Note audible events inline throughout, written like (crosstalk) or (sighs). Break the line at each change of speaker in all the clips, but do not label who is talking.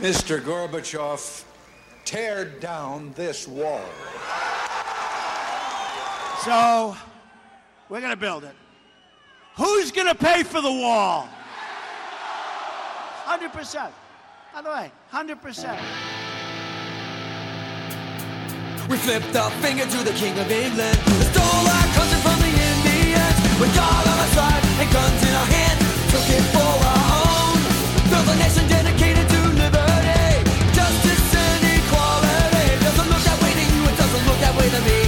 Mr. Gorbachev, tear down this wall.
So, we're going to build it. Who's going to pay for the wall? 100%. By the way, 100%.
We flipped our finger to the King of England. We stole our country from the Indians. With God on our side and guns in our hands, took it for way me.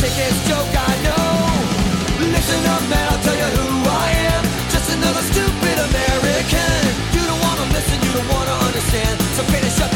Sickest joke I know. Listen up, man, I'll tell you who I am. Just another stupid American. You don't wanna listen, you don't wanna understand. So finish up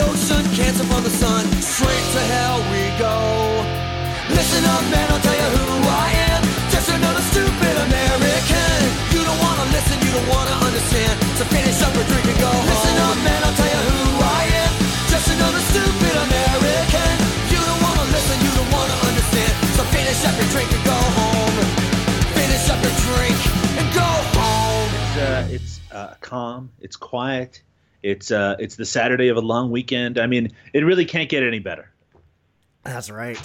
ocean, cancer from the sun. Straight to hell we go. Listen up, man, I'll tell you who I am. Just another stupid American. You don't wanna listen, you don't wanna understand. So finish up or drink and go home. Listen up, man, I'll tell you who I am. Just another stupid American. You don't wanna listen, you don't wanna understand. So finish up your drink and go home. Finish up your drink and go home.
It's uh, it's uh, calm. It's quiet. It's uh, it's the Saturday of a long weekend. I mean, it really can't get any better.
That's right.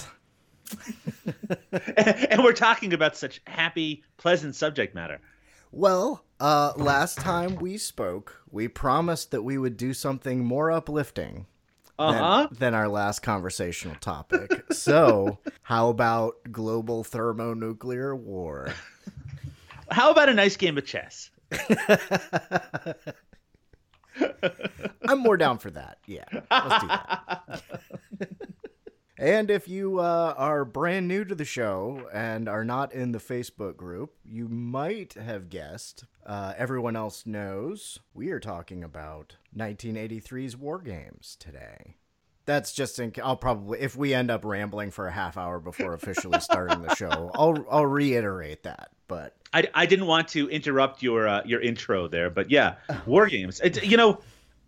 (laughs)
and we're talking about such happy, pleasant subject matter.
Well, uh, last time we spoke, we promised that we would do something more uplifting
Uh-huh.
than our last conversational topic. (laughs) so, how about global thermonuclear war? (laughs)
How about a nice game of chess? (laughs)
I'm more down for that. Yeah, let's do that. (laughs) and if you uh, are brand new to the show and are not in the Facebook group, you might have guessed. Uh, everyone else knows we are talking about 1983's War Games today. That's just in. I'll probably if we end up rambling for a half hour before officially starting the show, I'll I'll reiterate that. But
I, I didn't want to interrupt your uh, your intro there, but yeah, War Games. It, you know,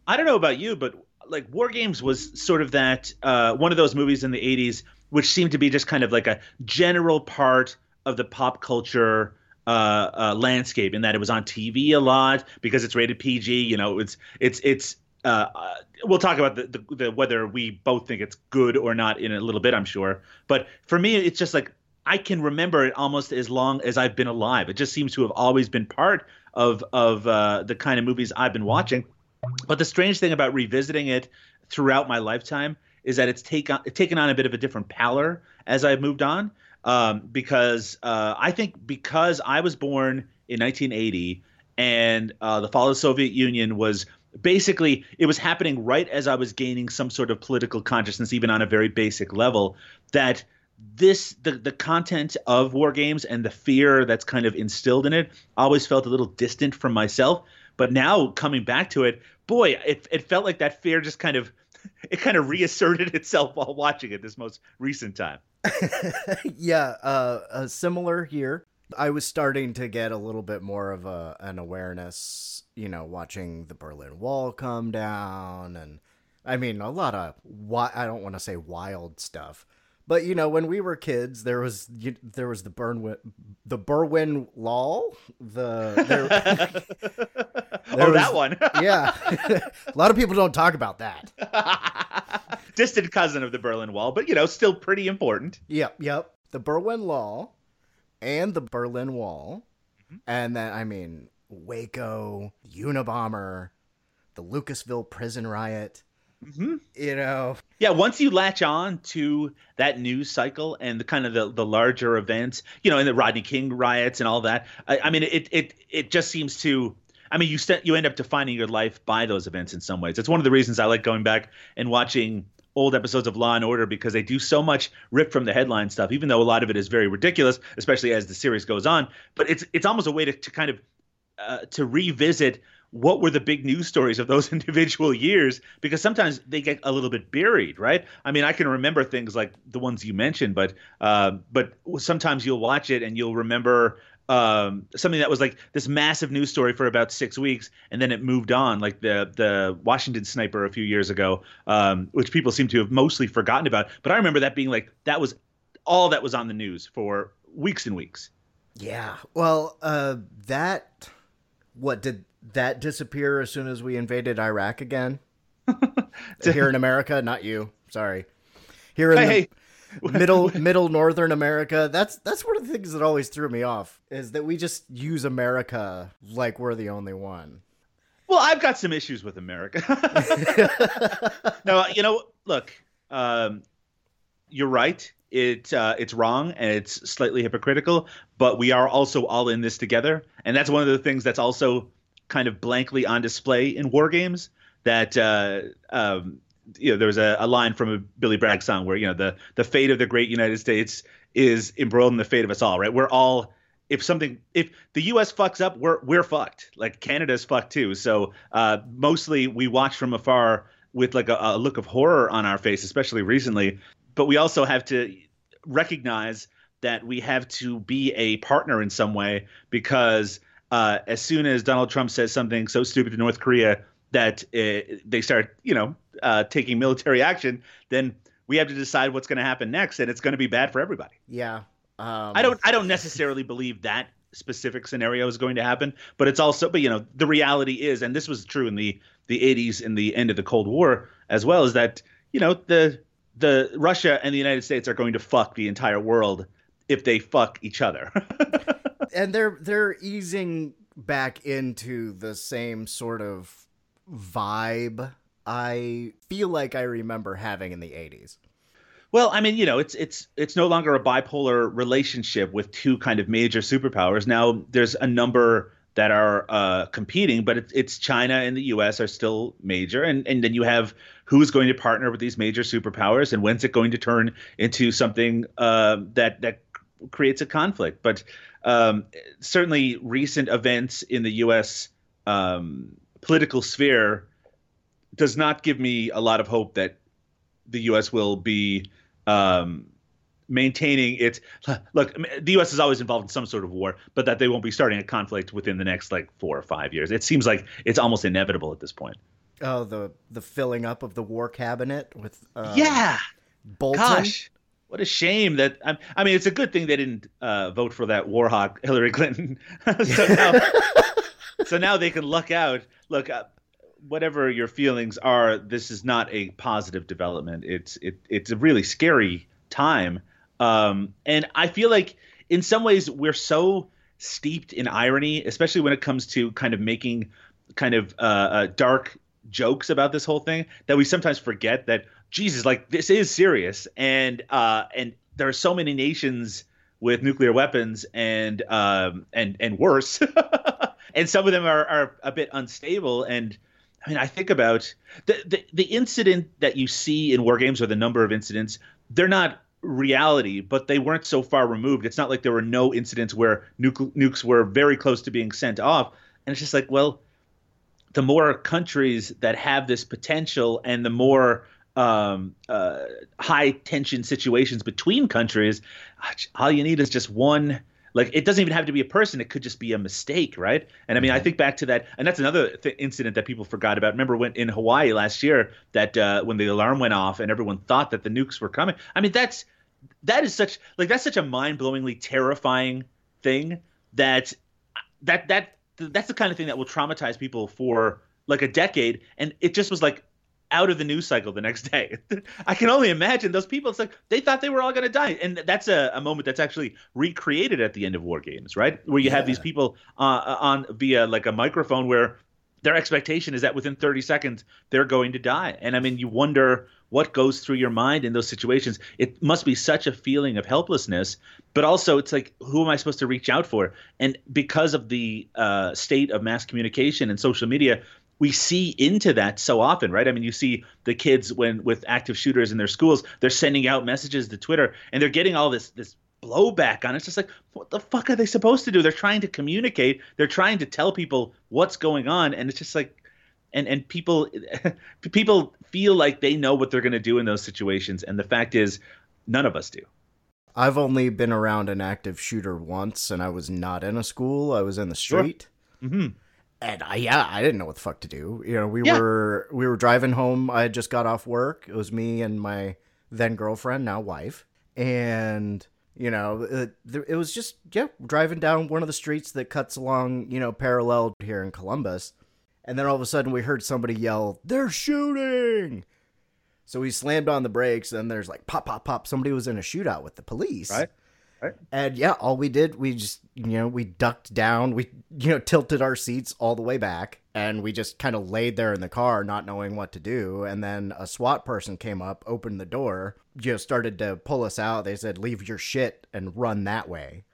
I don't know about you, but like War Games was sort of that uh, one of those movies in the '80s which seemed to be just kind of like a general part of the pop culture uh, uh, landscape, in that it was on TV a lot because it's rated PG. You know, it's it's it's. Uh, uh, we'll talk about the, the, the whether we both think it's good or not in a little bit, I'm sure. But for me, it's just like I can remember it almost as long as I've been alive. It just seems to have always been part of of uh, the kind of movies I've been watching. But the strange thing about revisiting it throughout my lifetime is that it's taken taken on a bit of a different pallor as I've moved on. Um, because uh, I think because I was born in 1980 and uh, the fall of the Soviet Union was basically it was happening right as I was gaining some sort of political consciousness, even on a very basic level. That this the the content of war games and the fear that's kind of instilled in it always felt a little distant from myself. But now coming back to it, boy, it it felt like that fear just kind of (laughs) it kind of reasserted (laughs) itself while watching it this most recent time. (laughs)
yeah, uh, uh, similar here. I was starting to get a little bit more of a an awareness, you know, watching the Berlin Wall come down, and I mean a lot of I don't want to say wild stuff, but you know, when we were kids, there was you, there was the Burnwi- the Berwyn Law, the there, (laughs)
oh, that one. (laughs)
yeah, (laughs) a lot of people don't talk about that.
Distant cousin of the Berlin Wall, but you know, still pretty important.
Yep, yep. The Berwin Law and the Berlin Wall. Mm-hmm. And then, I mean, Waco, Unabomber, the Lucasville prison riot. Mm-hmm. You know.
Yeah, once you latch on to that news cycle and the kind of the, the larger events, you know, and the Rodney King riots and all that, I, I mean, it it it just seems to. I mean, you st- you end up defining your life by those events in some ways. It's one of the reasons I like going back and watching old episodes of Law and Order because they do so much rip from the headline stuff, even though a lot of it is very ridiculous, especially as the series goes on. But it's it's almost a way to, to kind of uh, to revisit what were the big news stories of those (laughs) individual years because sometimes they get a little bit buried right i mean i can remember things like the ones you mentioned but uh, but sometimes you'll watch it and you'll remember um, something that was like this massive news story for about six weeks, and then it moved on, like the the Washington sniper a few years ago, um, which people seem to have mostly forgotten about. But I remember that being like that was all that was on the news for weeks and weeks.
Yeah, well, uh, that what did that disappear as soon as we invaded Iraq again? (laughs) Here in America, not you. Sorry. Here in
hey,
the, (laughs) middle middle northern America. That's that's one of the things that always threw me off is that we just use America like we're the only one.
Well, I've got some issues with America. (laughs) no, you know, look, um, you're right. It uh, it's wrong and it's slightly hypocritical, but we are also all in this together, and that's one of the things that's also kind of blankly on display in war games. That uh, um, you know, there was a, a line from a Billy Bragg song where you know the the fate of the great United States is embroiled in the fate of us all. Right? We're all if something if the U.S. fucks up, we're we're fucked. Like Canada's fucked too. So uh, mostly we watch from afar with like a, a look of horror on our face, especially recently. But we also have to recognize that we have to be a partner in some way because uh, as soon as Donald Trump says something so stupid to North Korea that uh, they start, you know, uh, taking military action, then we have to decide what's going to happen next, and it's going to be bad for everybody.
Yeah. Um...
I don't. I don't necessarily believe that specific scenario is going to happen, but it's also. But you know, the reality is, and this was true in the the 80s in the end of the Cold War as well, is that you know the the Russia and the United States are going to fuck the entire world if they fuck each other. (laughs)
and they're they're easing back into the same sort of vibe I feel like I remember having in the 80s.
Well, I mean, you know, it's it's it's no longer a bipolar relationship with two kind of major superpowers. Now there's a number that are uh, competing, but it's, it's China and the U.S. are still major, and and then you have who's going to partner with these major superpowers, and when's it going to turn into something uh, that that creates a conflict. But um, certainly, recent events in the U.S. Um, political sphere does not give me a lot of hope that the U.S. will be um, maintaining its look. The U.S. is always involved in some sort of war, but that they won't be starting a conflict within the next like four or five years. It seems like it's almost inevitable at this point.
Oh, the the filling up of the war cabinet with uh,
yeah,
Bolton.
Gosh, what a shame that I, I mean, it's a good thing they didn't uh, vote for that war hawk (laughs) Hillary Clinton. (laughs) so now, (laughs) so now they can luck out. Look, uh, whatever your feelings are, this is not a positive development. It's it it's a really scary time, um, and I feel like in some ways we're so steeped in irony, especially when it comes to kind of making kind of uh, uh, dark jokes about this whole thing, that we sometimes forget that Jesus, like this is serious, and uh, and there are so many nations with nuclear weapons and um, and and worse. (laughs) and some of them are, are a bit unstable and I mean, I think about the, the, the incident that you see in war games or the number of incidents. They're not reality, but they weren't so far removed. It's not like there were no incidents where nuke, nukes were very close to being sent off. And it's just like, well, the more countries that have this potential and the more um, uh, high tension situations between countries, all you need is just one like it doesn't even have to be a person; it could just be a mistake, right? And I mean, mm-hmm. I think back to that, and that's another th- incident that people forgot about. Remember when in Hawaii last year that uh, when the alarm went off and everyone thought that the nukes were coming. I mean, that's that is such like that's such a mind-blowingly terrifying thing that that that that's the kind of thing that will traumatize people for like a decade and it just was like out of the news cycle the next day. (laughs) I can only imagine those people. It's like they thought they were all going to die, and that's a, a, moment that's actually recreated at the end of war games, right? Where you yeah. have these people uh, on via like a microphone where their expectation is that within 30 seconds they're going to die. And I mean, you wonder what goes through your mind in those situations. It must be such a feeling of helplessness, but also it's like, who am I supposed to reach out for? And because of the uh, state of mass communication and social media, we see into that so often, right? I mean, you see the kids when with active shooters in their schools, they're sending out messages to Twitter and they're getting all this this blowback on it. It's just like, what the fuck are they supposed to do? They're trying to communicate. They're trying to tell people what's going on, and it's just like, and and people (laughs) people feel like they know what they're going to do in those situations, and the fact is, none of us do.
I've only been around an active shooter once, and I was not in a school. I was in the street.
Sure. Mm-hmm
and I, yeah, I didn't know what the fuck to do. You know, we yeah. were we were driving home. I had just got off work. It was me and my then girlfriend, now wife, and you know, uh, it, it was just yeah, driving down one of the streets that cuts along, you know, parallel here in Columbus, and then all of a sudden we heard somebody yell, "They're shooting!" So we slammed on the brakes, and there's like pop, pop, pop. Somebody was in a shootout with the police,
right?
Right. And yeah, all we did, we just, you know, we ducked down, we, you know, tilted our seats all the way back, and we just kind of laid there in the car, not knowing what to do. And then a SWAT person came up, opened the door, you know, started to pull us out. They said, leave your shit and run that way.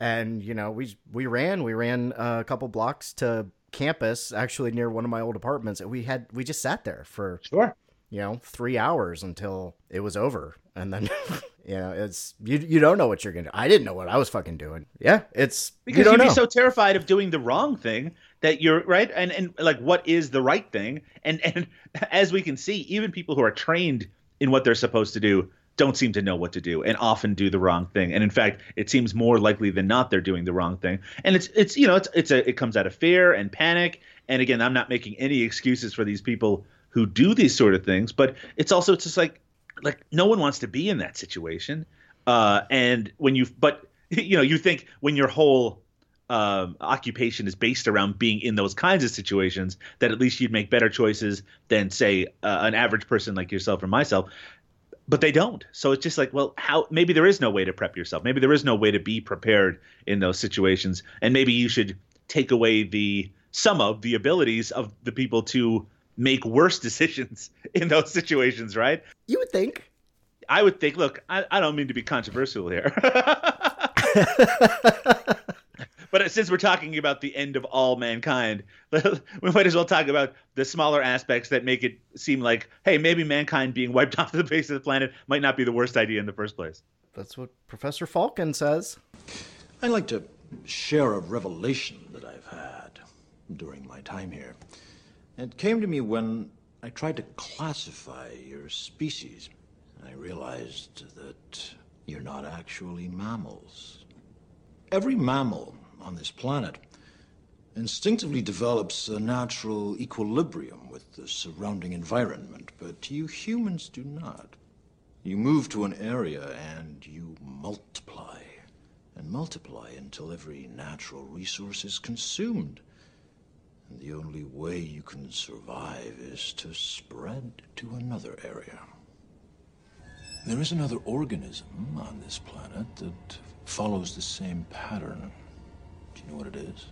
And, you know, we, we ran, we ran a couple blocks to campus, actually near one of my old apartments. And we had, we just sat there for,
sure,
you know, three hours until it was over. And then (laughs) You know, it's you. You don't know what you're gonna. do. I didn't know what I was fucking doing. Yeah, it's
because
you would
be so terrified of doing the wrong thing that you're right. And and like, what is the right thing? And and (laughs) as we can see, even people who are trained in what they're supposed to do don't seem to know what to do and often do the wrong thing. And in fact, it seems more likely than not they're doing the wrong thing. And it's it's you know it's it's a it comes out of fear and panic. And again, I'm not making any excuses for these people who do these sort of things, but it's also it's just like like no one wants to be in that situation. Uh, and when you, but (laughs) you know, you think when your whole um, occupation is based around being in those kinds of situations, that at least you'd make better choices than say uh, an average person like yourself or myself. But they don't. So it's just like, well, how? Maybe there is no way to prep yourself. Maybe there is no way to be prepared in those situations, and maybe you should take away the some of the abilities of the people to make worse (laughs) decisions in those situations, right?
You would think.
I would think. Look, I, I don't mean to be controversial here. (laughs) but since we're talking about the end of all mankind, (laughs) we might as well talk about the smaller aspects that make it seem like, hey, maybe mankind being wiped off the face of the planet might not be the worst idea in the first place.
That's what Professor Falken says.
I'd like to share a revelation that I've had during my time here. It came to me when I tried to classify your species. I realized that you're not actually mammals. Every mammal on this planet instinctively develops a natural equilibrium with the surrounding environment, but you humans do not. You move to an area and you multiply, and multiply until every natural resource is consumed. And the only way you can survive is to spread to another area. There is another organism on this planet that follows the same pattern. Do you know what it is?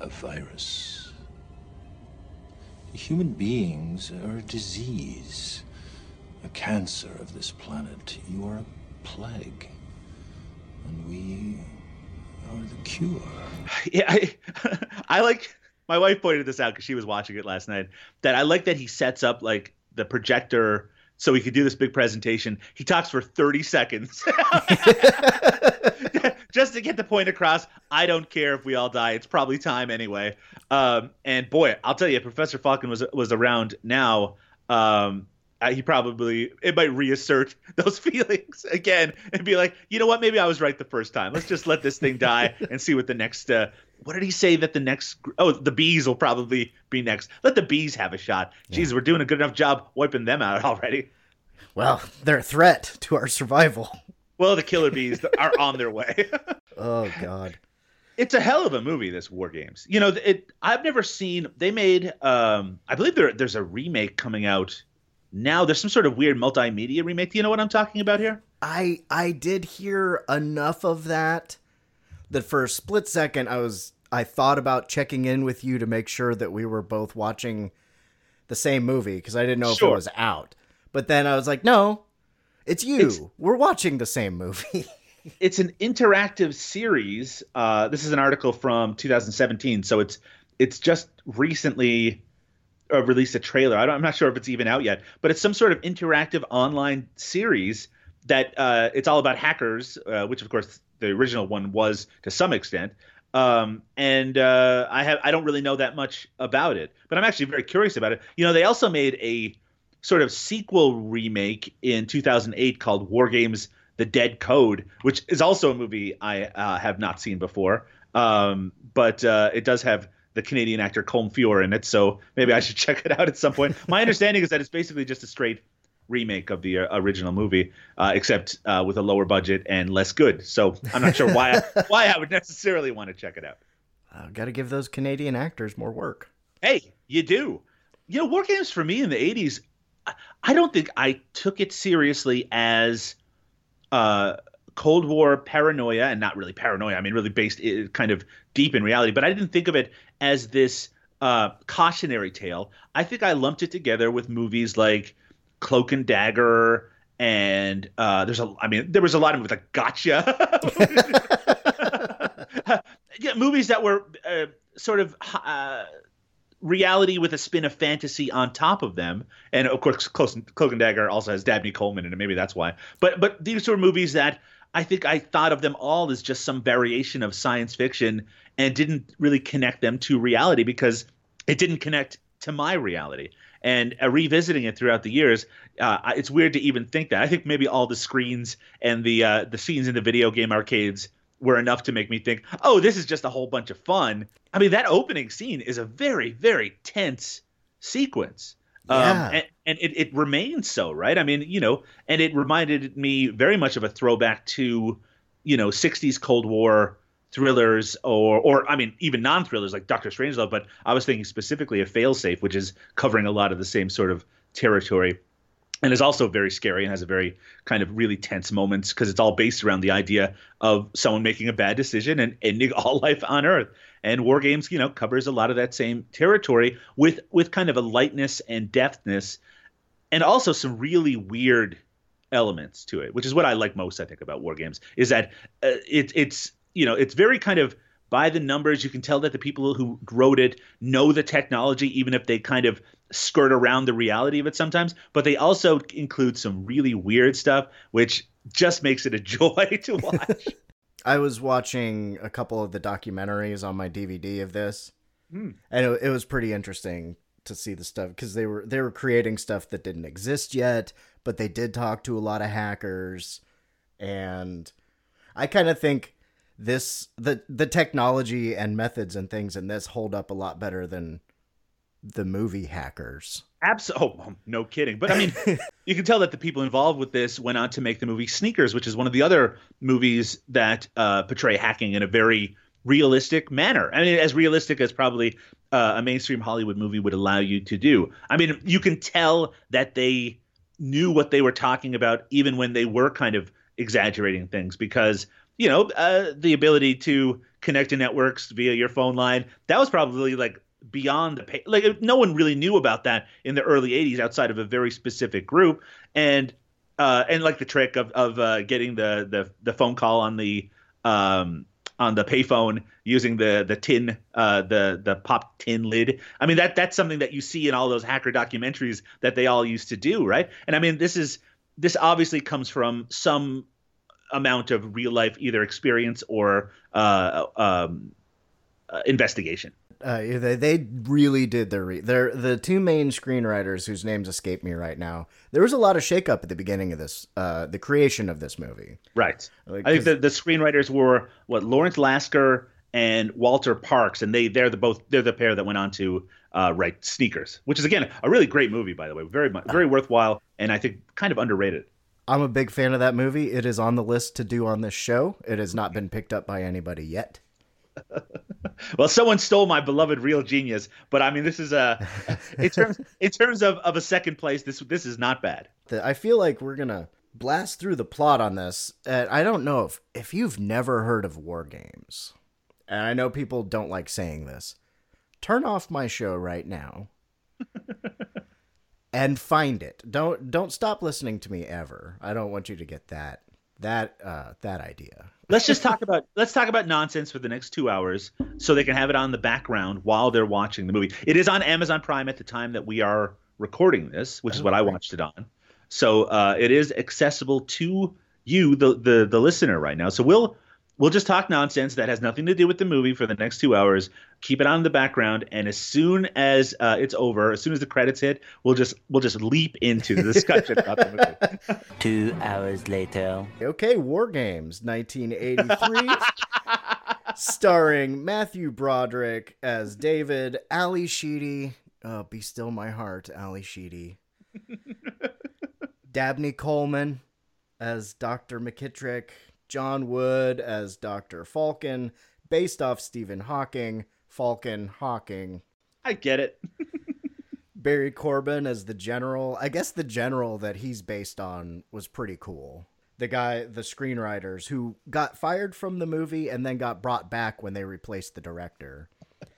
A virus. Human beings are a disease, a cancer of this planet. You are a plague. And we are the cure.
Yeah, I, (laughs) I like. My wife pointed this out because she was watching it last night. That I like that he sets up like the projector so he could do this big presentation. He talks for 30 seconds (laughs) (laughs) just to get the point across. I don't care if we all die. It's probably time anyway. Um, and boy, I'll tell you, Professor Falken was was around now. Um, uh, he probably it might reassert (laughs) those (laughs) feelings again and be like, you know what? Maybe I was right the first time. Let's just let this thing die (laughs) and see what the next. Uh, what did he say that the next? Oh, the bees will probably be next. Let the bees have a shot. Jeez, we're doing a good enough job wiping them out already.
Well, they're a threat to our survival.
Well, the killer bees are on their way.
oh God.
It's a hell of a movie, this War Games. You know, it. I've never seen. They made. Um, I believe there, there's a remake coming out now there's some sort of weird multimedia remake. Do you know what I'm talking about here?
I I did hear enough of that that for a split second I was I thought about checking in with you to make sure that we were both watching the same movie because I didn't know if it was out. But then I was like, no, it's you.
It's-
we're watching the same movie. (laughs)
it's an interactive series. Uh, this is an article from 2017, so it's it's just recently uh, released a trailer. I I'm not sure if it's even out yet, but it's some sort of interactive online series that uh, it's all about hackers, uh, which of course the original one was to some extent. Um, and uh, I have I don't really know that much about it, but I'm actually very curious about it. You know, they also made a sort of sequel remake in 2008 called War Games: The Dead Code, which is also a movie I uh, have not seen before. Um, but uh, it does have the Canadian actor Colm Feore in it, so maybe I should (laughs) check it out at some point. My understanding is that it's basically just a straight remake of the uh, original movie, uh, except uh, with a lower budget and less good. So I'm not sure why I, (laughs) why I would necessarily want to check it out.
uh, Got to give those Canadian actors more work.
Hey, you do. You know, war games for me in the '80s, I- I don't think I took it seriously as uh, Cold War paranoia, and not really paranoia. I mean, really based kind of deep in reality. But I didn't think of it as this uh, cautionary tale. I think I lumped it together with movies like Cloak and Dagger. And uh, there's a, I mean, there was a lot of movies like gotcha. (laughs) yeah, movies that were uh, sort of uh, reality with a spin of fantasy on top of them. And of course, Cloak and Dagger also has Dabney Coleman in it. Maybe that's why. But but these were movies that I think I thought of them all as just some variation of science fiction and didn't really connect them to reality because it didn't connect to my reality. And uh, revisiting it throughout the years, uh, it's weird to even think that. I think maybe all the screens and the uh, the scenes in the video game arcades were enough to make me think, oh, this is just a whole bunch of fun. I mean, that opening scene is a very, very tense sequence.
Yeah.
Um, and and it, it remains so, right? I mean, you know, and it reminded me very much of a throwback to, you know, 60s Cold War thrillers or or I mean even non-thrillers like Doctor Strangelove, but I was thinking specifically of Failsafe, which is covering a lot of the same sort of territory and is also very scary and has a very kind of really tense moments because it's all based around the idea of someone making a bad decision and ending (laughs) all life on earth and war games you know covers a lot of that same territory with with kind of a lightness and deftness and also some really weird elements to it which is what i like most i think about war games is that uh, it, it's you know it's very kind of by the numbers you can tell that the people who wrote it know the technology even if they kind of skirt around the reality of it sometimes but they also include some really weird stuff which just makes it a (laughs) joy to watch (laughs)
I was watching a couple of the documentaries on my DVD of this,
Hmm.
and it, it was pretty interesting to see the stuff because they were they were creating stuff that didn't exist yet, but they did talk to a lot of hackers, and I kind of think this the the technology and methods and things in this hold up a lot better than the movie hackers.
Absolutely. Oh, no kidding. But I mean, (laughs) you can tell that the people involved with this went on to make the movie Sneakers, which is one of the other movies that uh, portray hacking in a very realistic manner. I mean, as realistic as probably uh, a mainstream Hollywood movie would allow you to do. I mean, you can tell that they knew what they were talking about, even when they were kind of exaggerating things, because you know uh, the ability to connect to networks via your phone line that was probably like beyond the pay like no one really knew about that in the early 80s outside of a very specific group. And uh and like the trick of of uh, getting the the the phone call on the um on the payphone using the the tin uh the the pop tin lid. I mean that that's something that you see in all those hacker documentaries that they all used to do right? And i mean this is this obviously comes from some amount of real life either experience or uh um uh, investigation
Uh, they they really did their re- they're the two main screenwriters whose names escape me right now. There was a lot of shakeup at the beginning of this, uh, the creation of this movie.
Right.
Like,
I think the, the screenwriters were what Lawrence Lasker and Walter Parkes, and they they're the both they're the pair that went on to uh, write Sneakers, which is again a really great movie by the way, very very worthwhile, and I think kind of underrated.
I'm a big fan of that movie. It is on the list to do on this show. It has not been picked up by anybody yet. (laughs)
Well, someone stole my beloved Real Genius, but I mean this is a (laughs) in terms in terms of, of a second place, this this is not bad.
I feel like we're gonna blast through the plot on this. And I don't know if if you've never heard of War Games, and I know people don't like saying this. Turn off my show right now. (laughs) and find it. Don't don't stop listening to me ever. I don't want you to get that that uh that idea.
Let's just talk about let's talk about nonsense for the next two hours so they can have it on the background while they're watching the movie. It is on amazon prime at the time that we are recording this which is what i watched it on. So uh, it is accessible to you the, the the listener right now. So we'll we'll just talk nonsense that has nothing to do with the movie for the next two hours keep it on in the background and as soon as uh, it's over as soon as the credits hit we'll just we'll just leap into the discussion about the movie (laughs)
Two hours later.
Okay, War Games 1983 starring Matthew Broderick as David, Ally Sheedy, uh, be still my heart, Ally Sheedy. (laughs) Dabney Coleman as Dr. McKittrick, John Wood as Dr. Falken, based off Stephen Hawking, Falken Hawking.
i get it (laughs)
Barry Corbin as the general. I guess the general that he's based on was pretty cool. The guy, the screenwriters who got fired from the movie and then got brought back when they replaced the director. (laughs)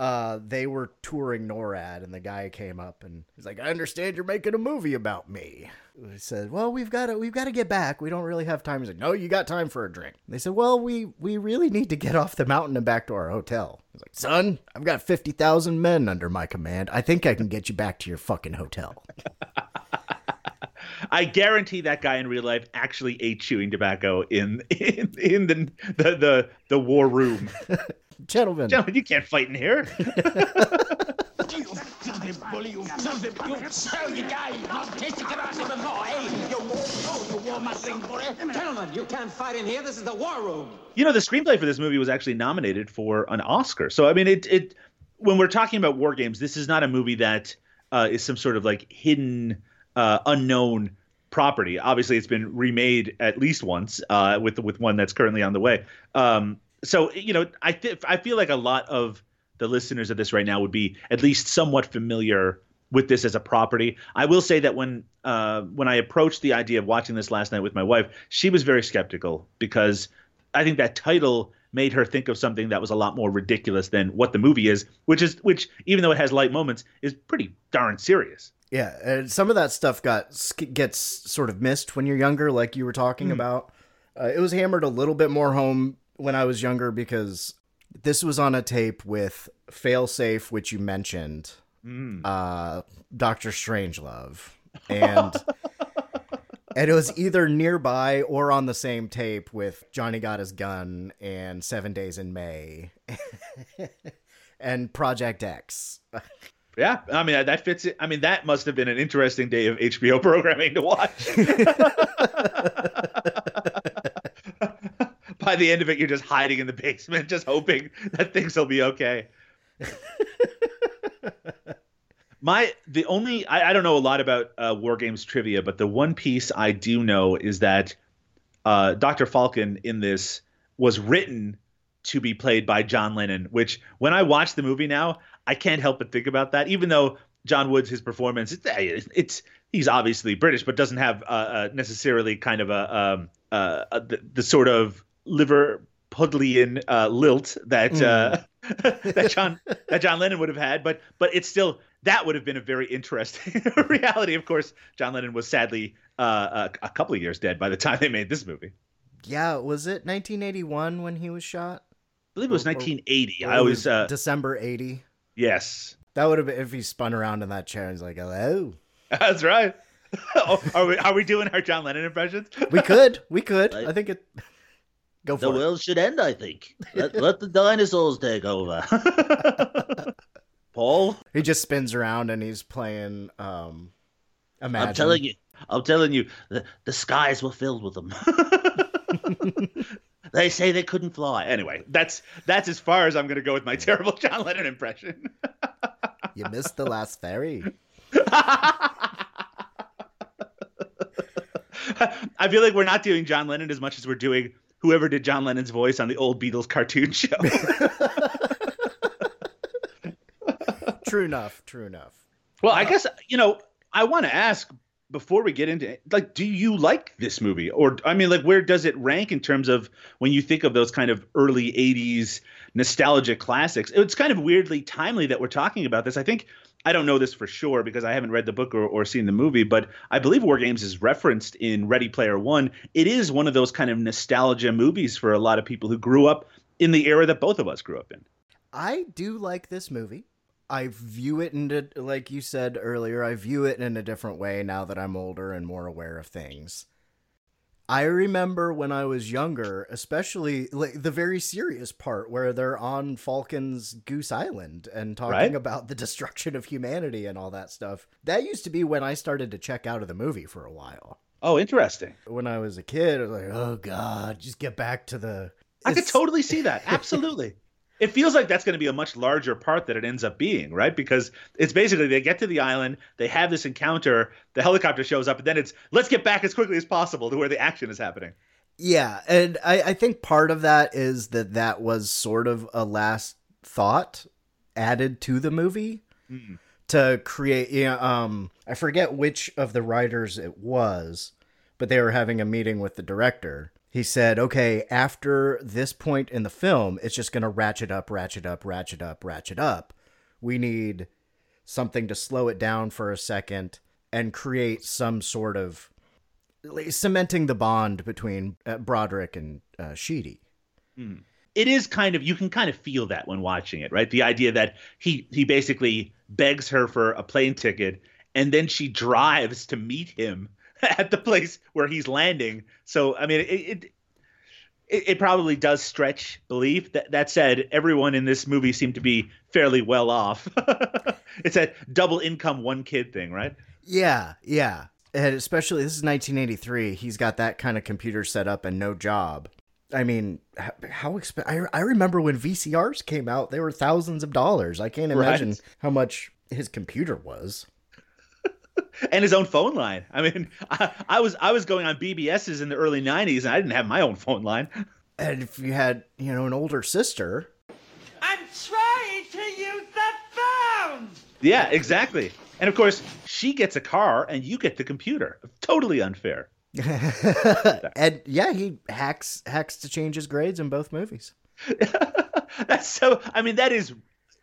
Uh, they were touring NORAD, and the guy came up and he's like, "I understand you're making a movie about me." He said, "Well, we've got to we've got to get back. We don't really have time." He's like, "No, you got time for a drink." They said, "Well, we we really need to get off the mountain and back to our hotel." He's like, "Son, I've got fifty thousand men under my command. I think I can get you back to your fucking hotel." (laughs)
I guarantee that guy in real life actually ate chewing tobacco in in, in the, the the the war room. (laughs)
Gentlemen,
Gentlemen, you can't fight in here. (laughs)
You bully, you filthy, you filthy guy! I'll taste you out of the law, eh? You war, oh, you war mustering bully!
Gentlemen, you can't fight in here. This is the war room.
You know, the screenplay for this movie was actually nominated for an Oscar. So I mean, it it when we're talking about war games, this is not a movie that uh, is some sort of like hidden, uh, unknown property. Obviously, it's been remade at least once uh, with with one that's currently on the way. Um, so you know, I th- I feel like a lot of the listeners of this right now would be at least somewhat familiar with this as a property. I will say that when uh, when I approached the idea of watching this last night with my wife, she was very skeptical because I think that title made her think of something that was a lot more ridiculous than what the movie is, which is which even though it has light moments, is pretty darn serious.
Yeah, and some of that stuff got gets sort of missed when you're younger, like you were talking about. Uh, it was hammered a little bit more home when I was younger because this was on a tape with Failsafe, which you mentioned, uh, Doctor Strangelove, and (laughs) and it was either nearby or on the same tape with Johnny Got His Gun and Seven Days in May, (laughs) and Project X. (laughs)
Yeah, I mean that fits it. I mean that must have been an interesting day of HBO programming to watch. By the end of it, you're just hiding in the basement, just hoping that things will be okay. (laughs) My the only I, I don't know a lot about uh, war games trivia, but the one piece I do know is that uh, Dr. Falken in this was written to be played by John Lennon, which when I watch the movie now, I can't help but think about that. Even though John Woods, his performance, it's, it's, he's obviously British, but doesn't have uh, uh, necessarily kind of a um, uh, uh, the, the sort of Liverpudlian uh, lilt that uh, (laughs) that John (laughs) that John Lennon would have had. But but it's still that would have been a very interesting (laughs) reality. Of course, John Lennon was sadly uh, a, a couple of years dead by the time they made this movie.
Yeah, was it 1981 when he was shot?
I believe it was
Or- or-
1980.
Or
I
was
always uh,
December 80.
yes,
That would have been if he spun around in that chair and he's like, "Hello."
that's right. Oh, are we are we doing our John Lennon impressions?
We could, we could. I think it. Go for
The
it.
world should end, I think. Let, (laughs) let the dinosaurs take over. (laughs) Paul,
He just spins around and he's playing. um Imagine.
I'm telling you, I'm telling you, the, the skies were filled with them. (laughs)
they say they couldn't fly. Anyway, that's that's as far as I'm going to go with my terrible John Lennon impression.
you missed the last ferry.
I feel like we're not doing John Lennon as much as we're doing whoever did John Lennon's voice on the old Beatles cartoon show. (laughs)
True enough. True enough.
well, I uh, guess you know I want to ask before we get into it, like, do you like this movie? Or, I mean, like, where does it rank in terms of when you think of those kind of early 80s nostalgic classics? It's kind of weirdly timely that we're talking about this. I think, I don't know this for sure because I haven't read the book or, or seen the movie, but I believe War Games is referenced in Ready Player One. It is one of those kind of nostalgia movies for a lot of people who grew up in the era that both of us grew up in.
I do like this movie. I view it in a, like you said earlier, I view it in a different way now that I'm older and more aware of things. I remember when I was younger, especially like the very serious part where they're on Falken's Goose Island and talking
Right.
about the destruction of humanity and all that stuff. That used to be when I started to check out of the movie for a while.
Oh, interesting.
When I was a kid, I was like, "Oh God, just get back to the."
I could totally see that. Absolutely. (laughs) it feels like that's going to be a much larger part that it ends up being, right? Because it's basically they get to the island, they have this encounter, the helicopter shows up, and then it's let's get back as quickly as possible to where the action is happening.
Yeah, and I, I think part of that is that that was sort of a last thought added to the movie to create. Yeah, um, I forget which of the writers it was, but they were having a meeting with the director. He said, "Okay, after this point in the film, it's just going to ratchet up, ratchet up, ratchet up, ratchet up. We need something to slow it down for a second and create some sort of cementing the bond between uh, Broderick and uh, Sheedy.
It is kind of you can kind of feel that when watching it, right? The idea that he he basically begs her for a plane ticket and then she drives to meet him (laughs) at the place where he's landing. So I mean it it, it, probably does stretch belief. That that said, everyone in this movie seemed to be fairly well off. (laughs) it's a double income one kid thing, right?
Yeah, yeah. And especially this is 1983. He's got that kind of computer set up and no job. I mean, how exp- I, I remember when VCRs came out, they were thousands of dollars. I can't
Right.
imagine how much his computer was.
And his own phone line. I mean, (laughs) I, I was I was going on BBSs in the early '90s, and I didn't have my own phone line.
And if you had, you know, an older sister,
I'm trying to use the phone!
Yeah, exactly. And of course, she gets a car, and you get the computer. Totally unfair. (laughs)
and yeah, he hacks hacks to change his grades in both movies. (laughs)
That's so. I mean, that is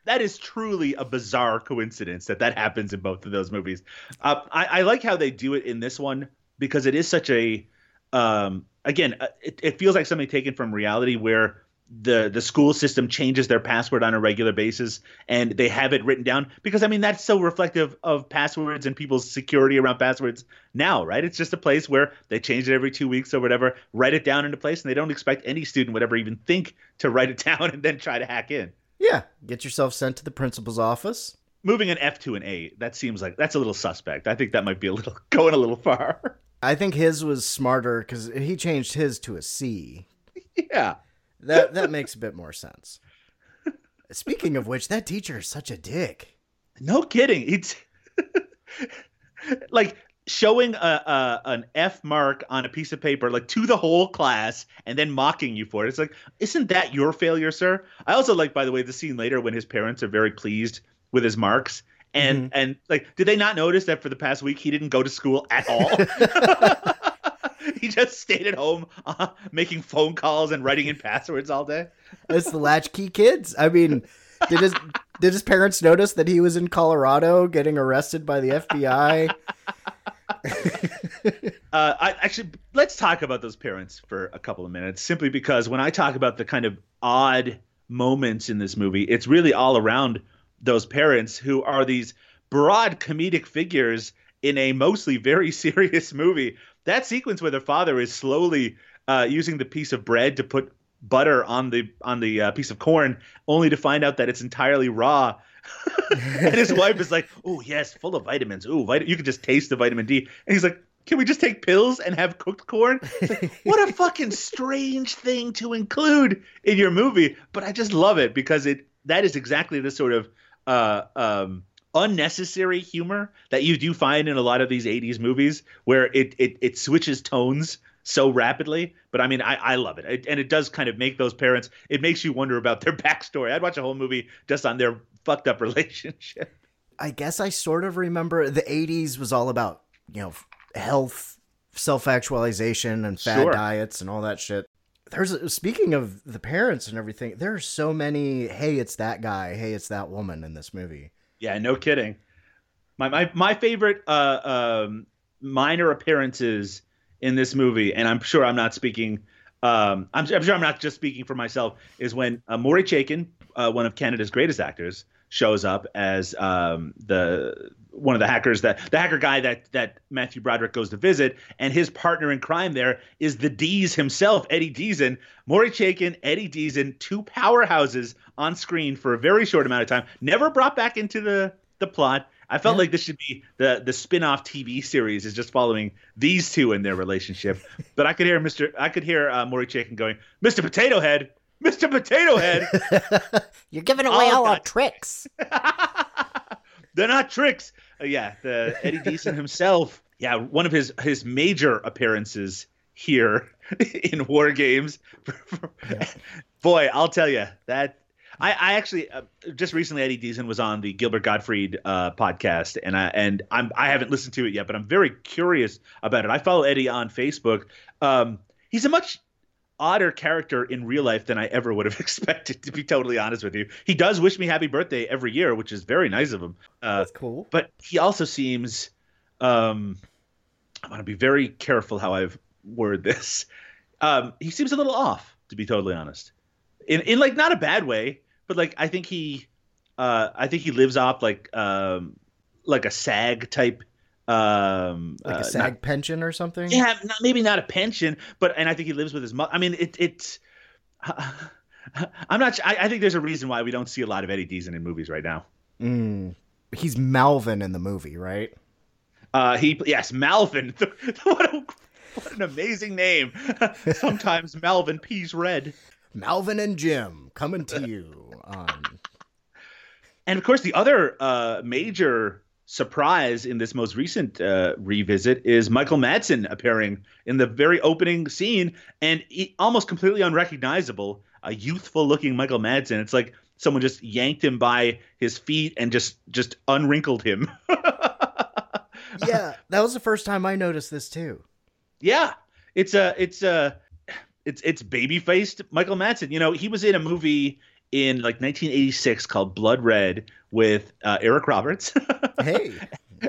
that is truly a bizarre coincidence that that happens in both of those movies. Uh, I, I like how they do it in this one because it is such a. Um, again, uh, it, it feels like something taken from reality where the the school system changes their password on a regular basis and they have it written down because I mean that's so reflective of passwords and people's security around passwords now, right? It's just a place where they change it every two weeks or whatever, write it down into place, and they don't expect any student would ever even think to write it (laughs) down and then try to hack in.
Yeah, get yourself sent to the principal's office.
Moving an F to an A, that seems like that's a little suspect. I think that might be a little (laughs) going a little far.
I think his was smarter because he changed his to a C.
yeah.
That that makes a bit more sense. Speaking of which, that teacher is such a dick.
No kidding. It's (laughs) like showing a, a an F mark on a piece of paper, like to the whole class, and then mocking you for it. It's like, isn't that your failure, sir? I also like, by the way, the scene later when his parents are very pleased with his marks. And and like, did they not notice that for the past week he didn't go to school at all? (laughs) (laughs) he just stayed at home, uh, making phone calls and writing in passwords all day.
It's the latchkey kids. I mean, did his did his parents notice that he was in Colorado getting arrested by the FBI? (laughs)
Uh, I actually let's talk about those parents for a couple of minutes, simply because when I talk about the kind of odd moments in this movie, it's really all around those parents who are these broad comedic figures in a mostly very (laughs) serious movie. That sequence where their father is slowly uh, using the piece of bread to put butter on the on the uh, piece of corn, only to find out that it's entirely raw. (laughs) and his wife is like, "Oh yes, full of vitamins. Ooh, vit- you can just taste the vitamin D." And he's like, "Can we just take pills and have cooked corn?" It's like, (laughs) what a fucking strange thing to include in your movie, but I just love it because it that is exactly the sort of uh, um, unnecessary humor that you do find in a lot of these '80s movies, where it it, it switches tones so rapidly. But I mean, I, I love it. it, and it does kind of make those parents. It makes you wonder about their (laughs) backstory. I'd watch a whole movie just on their fucked up (laughs) relationship.
I guess I sort of remember the '80s was all about you know health, self actualization, and fad
Sure.
diets and all that shit. There's speaking of the parents and everything. There are so many. Hey, it's that guy. Hey, it's that woman in this movie.
Yeah, no kidding. My my my favorite uh, um, minor appearances in this movie, and I'm sure I'm not speaking. Um, I'm, I'm sure I'm not just speaking for myself. Is when uh, Maury Chaykin, uh, one of Canada's greatest actors, shows up as um, the one of the hackers that the hacker guy that that Matthew Broderick goes to visit, and his partner in crime there is the Dees himself, Eddie Deezen. Maury Chaykin, Eddie Deezen, two powerhouses on screen for a very short amount of time, never brought back into the the plot. I felt like this should be the the spin-off TV series is just following these two in their relationship. (laughs) But I could hear Mr. I could hear uh, Maury Chaykin going, "Mr. Potato Head, Mr. Potato Head." (laughs)
You're giving away
Oh,
all our tricks. (laughs)
They're not tricks. Uh, yeah, the Eddie Deezen himself. Yeah, one of his his major appearances here in War Games. Boy, I'll tell you that. I, I actually uh, just recently Eddie Deezen was on the Gilbert Gottfried uh, podcast, and I and I'm I haven't listened to it yet, but I'm very curious about it. I follow Eddie on Facebook. Um, he's a much odder character in real life than I ever would have (laughs) expected. To be totally honest with you, he does wish me happy birthday every year, which is very nice of him. Uh,
That's cool.
but he also seems um i want to be very careful how i've worded this um he seems a little off to be totally honest in in like not a bad way but like i think he uh i think he lives off like um like a sag type um
Like
uh,
a SAG pension or something.
yeah not, maybe not a pension but and i think he lives with his mother i mean it it's (laughs) i'm not I, I think there's a reason why we don't see a lot of eddie deezen in movies right now
Mm. He's Malvin in the movie, right?
Uh, he yes, Malvin. (laughs) what, a, what an amazing name. (laughs) Sometimes Malvin peas red.
Malvin and Jim coming to you on.
And of course, the other uh, major surprise in this most recent uh, revisit is Michael Madsen appearing in the very opening scene, and he, almost completely unrecognizable. A youthful-looking Michael Madsen. It's like someone just yanked him by his feet and just just unwrinkled him. (laughs)
Yeah, that was the first time I noticed this too.
Yeah, it's a it's a it's it's baby faced Michael Madsen. You know, he was in a movie in like 1986 called Blood Red with uh, Eric Roberts (laughs)
Hey,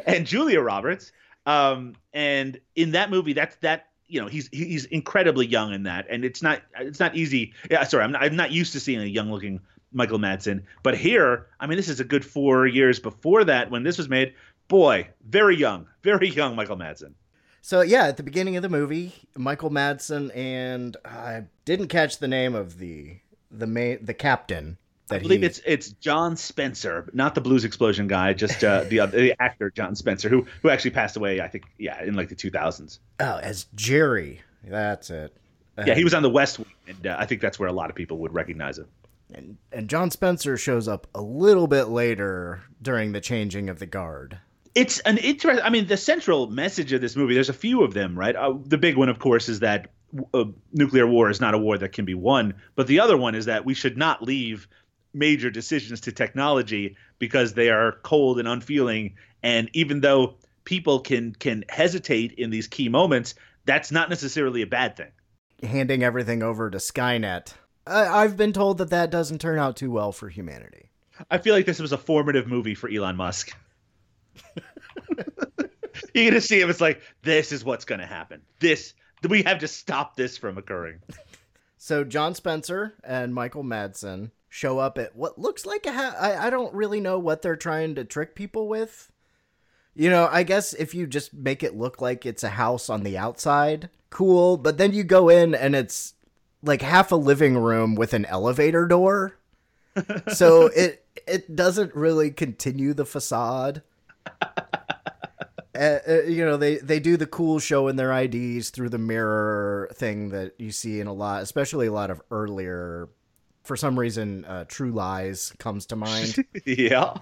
and Julia Roberts. Um, and in that movie, that's that you know he's he's incredibly young in that, and it's not it's not easy. Yeah, sorry, I'm not, I'm not used to seeing a young looking Michael Madsen, but here, I mean, this is a good four years before that when this was made. Boy, very young, very young Michael Madsen.
so yeah, at the beginning of the movie, Michael Madsen and I didn't catch the name of the the main the captain. That
I believe
he,
it's it's John Spencer, not the Blues Explosion guy, just uh, the other, the actor John Spencer, who who actually passed away. I think, yeah, in like the 2000s.
oh as Jerry. That's it.
Yeah, he was on the West Wing, and uh, I think that's where a lot of people would recognize him.
And, and John Spencer shows up a little bit later during the changing of the guard.
It's an interesting. I mean, the central message of this movie. There's a few of them, right? Uh, the big one, of course, is that uh, nuclear war is not a war that can be won. But the other one is that we should not leave major decisions to technology because they are cold and unfeeling. And even though people can can hesitate in these key moments, that's not necessarily a bad thing.
handing everything over to Skynet. I, I've been told that that doesn't turn out too well for humanity.
I feel like this was a formative movie for Elon Musk. (laughs) (laughs) You're gonna see him. It's like this is what's gonna happen. This (laughs) we have to stop this from occurring.
So John Spencer and Michael Madsen show up at what looks like a ha- I, I don't really know what they're trying to trick people with. You know, I guess if you just make it look like it's a house on the outside, cool, but then you go in and it's like half a living room with an elevator door. (laughs) so it it doesn't really continue the facade. (laughs) Uh, uh, you know they they do the cool showing their IDs through the mirror thing that you see in a lot, especially a lot of earlier. For some reason, uh, True Lies comes to mind, (laughs)
yeah.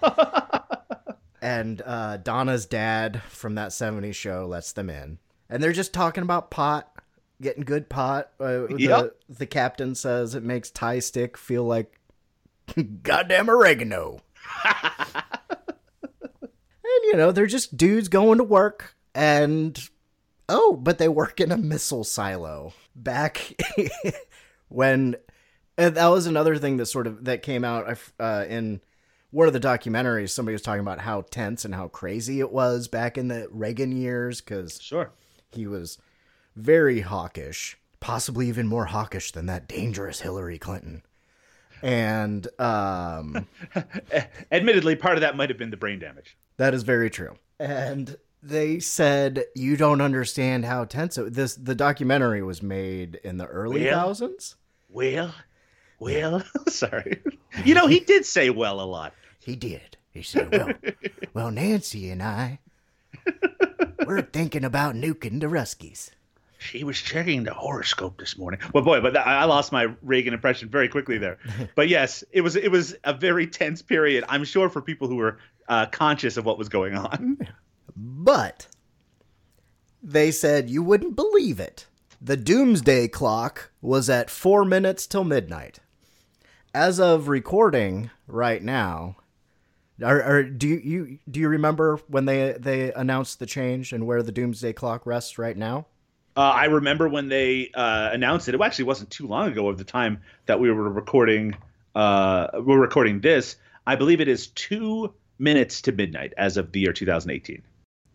and uh, Donna's dad from that '70s show lets them in, and they're just talking about pot, getting good pot. Uh, the,
Yep.
the captain says it makes Thai stick feel like (laughs) goddamn oregano. (laughs) you know they're just dudes going to work and oh, but they work in a missile silo. Back (laughs) when that was another thing that sort of that came out uh, in one of the documentaries. Somebody was talking about how tense and how crazy it was back in the Reagan years because
Sure.
he was very hawkish, possibly even more hawkish than that dangerous Hillary Clinton. And um, (laughs)
Admittedly, part of that might have been the brain damage.
That is very true. And they said you don't understand how tense it, this. The documentary was made in the early
Well?
thousands.
Well, well, (laughs) sorry. You know, he (laughs) did say well a lot.
He did. He said, "Well, well, Nancy and I, we're thinking about nuking the Ruskies."
She was checking the horoscope this morning. Well, boy, but I I lost my Reagan impression very quickly there. (laughs) But yes, it was it was a very tense period. I'm sure for people who were uh, conscious of what was going on.
But they said you wouldn't believe it. The doomsday clock was at four minutes till midnight. As of recording right now, are, are, do you, you do you remember when they they announced the change and where the doomsday clock rests right now?
Uh, I remember when they uh, announced it. It actually wasn't too long ago of the time that we were recording. Uh, we're recording this. I believe it is two minutes to midnight as of the year 2018.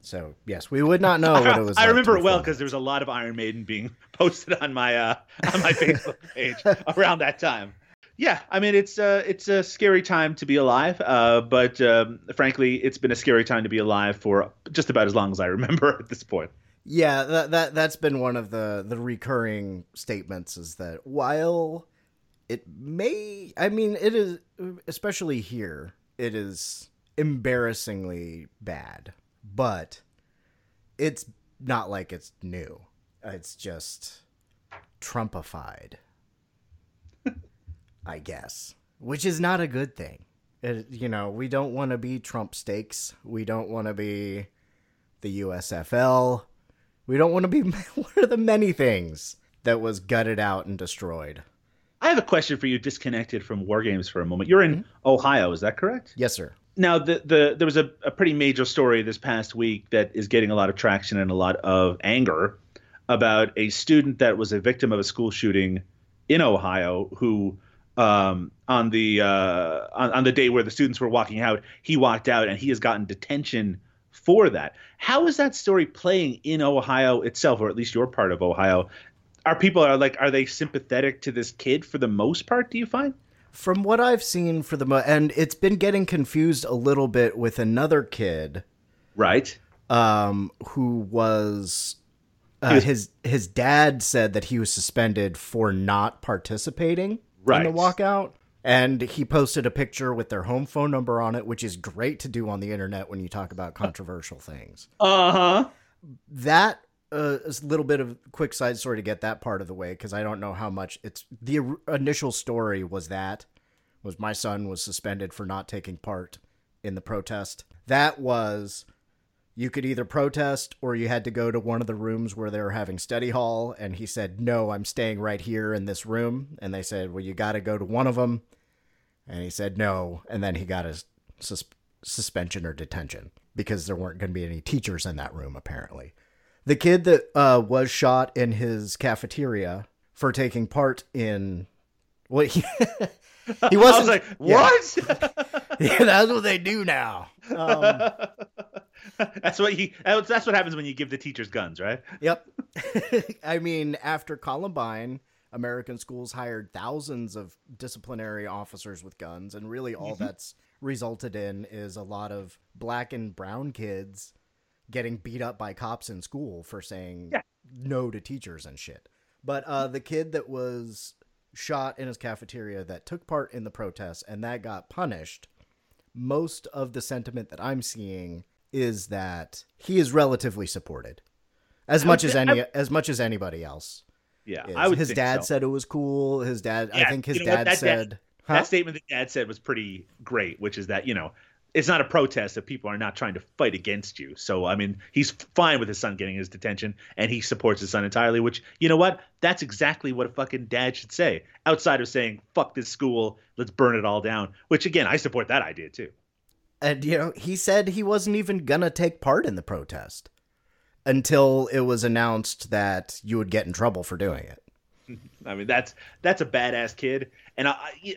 So yes, we would not know what it was. (laughs)
I
like
remember it well because there was a lot of Iron Maiden being (laughs) posted on my uh, on my Facebook (laughs) page around that time. Yeah, I mean it's uh, it's a scary time to be alive, uh, but um, frankly, it's been a scary time to be alive for just about as long as I remember at this point.
Yeah, that that that's been one of the the recurring statements is that while it may I mean it is especially here it is embarrassingly bad, but it's not like it's new. It's just Trumpified. (laughs) I guess, which is not a good thing. It, you know, we don't want to be Trump steaks. We don't want to be the USFL. We don't want to be (laughs) one of the many things that was gutted out and destroyed.
I have a question for you, disconnected from war games for a moment. You're in Ohio, is that correct?
Yes, sir.
Now, the, the there was a, a pretty major story this past week that is getting a lot of traction and a lot of anger about a student that was a victim of a school shooting in Ohio who um, on the uh, on, on the day where the students were walking out, he walked out and he has gotten detention for that. How is that story playing in Ohio itself, or at least your part of Ohio? Are people are like are they sympathetic to this kid for the most part? Do you find?
From what I've seen for the mo- and it's been getting confused a little bit with another kid
Right.
um who was uh,
was-
his his dad said that he was suspended for not participating in the walkout and he posted a picture with their home phone number on it which is great to do on the internet when you talk about controversial things
Uh huh.
that uh, is a little bit of quick side story to get that part of the way because I don't know how much it's the initial story was that was my son was suspended for not taking part in the protest. That was you could either protest or you had to go to one of the rooms where they were having study hall and he said no I'm staying right here in this room and they said well you got to go to one of them and he said no and then he got a sus- suspension or detention because there weren't going to be any teachers in that room apparently the kid that uh, was shot in his cafeteria for taking part in what he, (laughs) he wasn't
I was like, (laughs) what? (laughs)
Yeah, that's what they do now um,
that's what you. That's that's what happens when you give the teachers guns, right?
Yep. I mean, after Columbine, American schools hired thousands of disciplinary officers with guns, and really all that's resulted in is a lot of black and brown kids getting beat up by cops in school for saying
Yeah.
no to teachers and shit. But uh, the kid that was shot in his cafeteria that took part in the protests and that got punished, most of the sentiment that I'm seeing is that he is relatively supported as much as any as much as anybody else.
Yeah,
is.
I would.
his dad
so.
said it was cool. His dad, I think his
you know
dad
That
said, huh?
that statement that dad said was pretty great, which is that you know it's not a protest that people are not trying to fight against you. So I mean, he's fine with his son getting his detention, and he supports his son entirely. Which you know what? That's exactly what a fucking dad should say. Outside of saying "fuck this school, let's burn it all down," which again, I support that idea too.
and you know he said he wasn't even gonna take part in the protest until it was announced that you would get in trouble for doing it. (laughs)
I mean, that's that's a badass kid, and I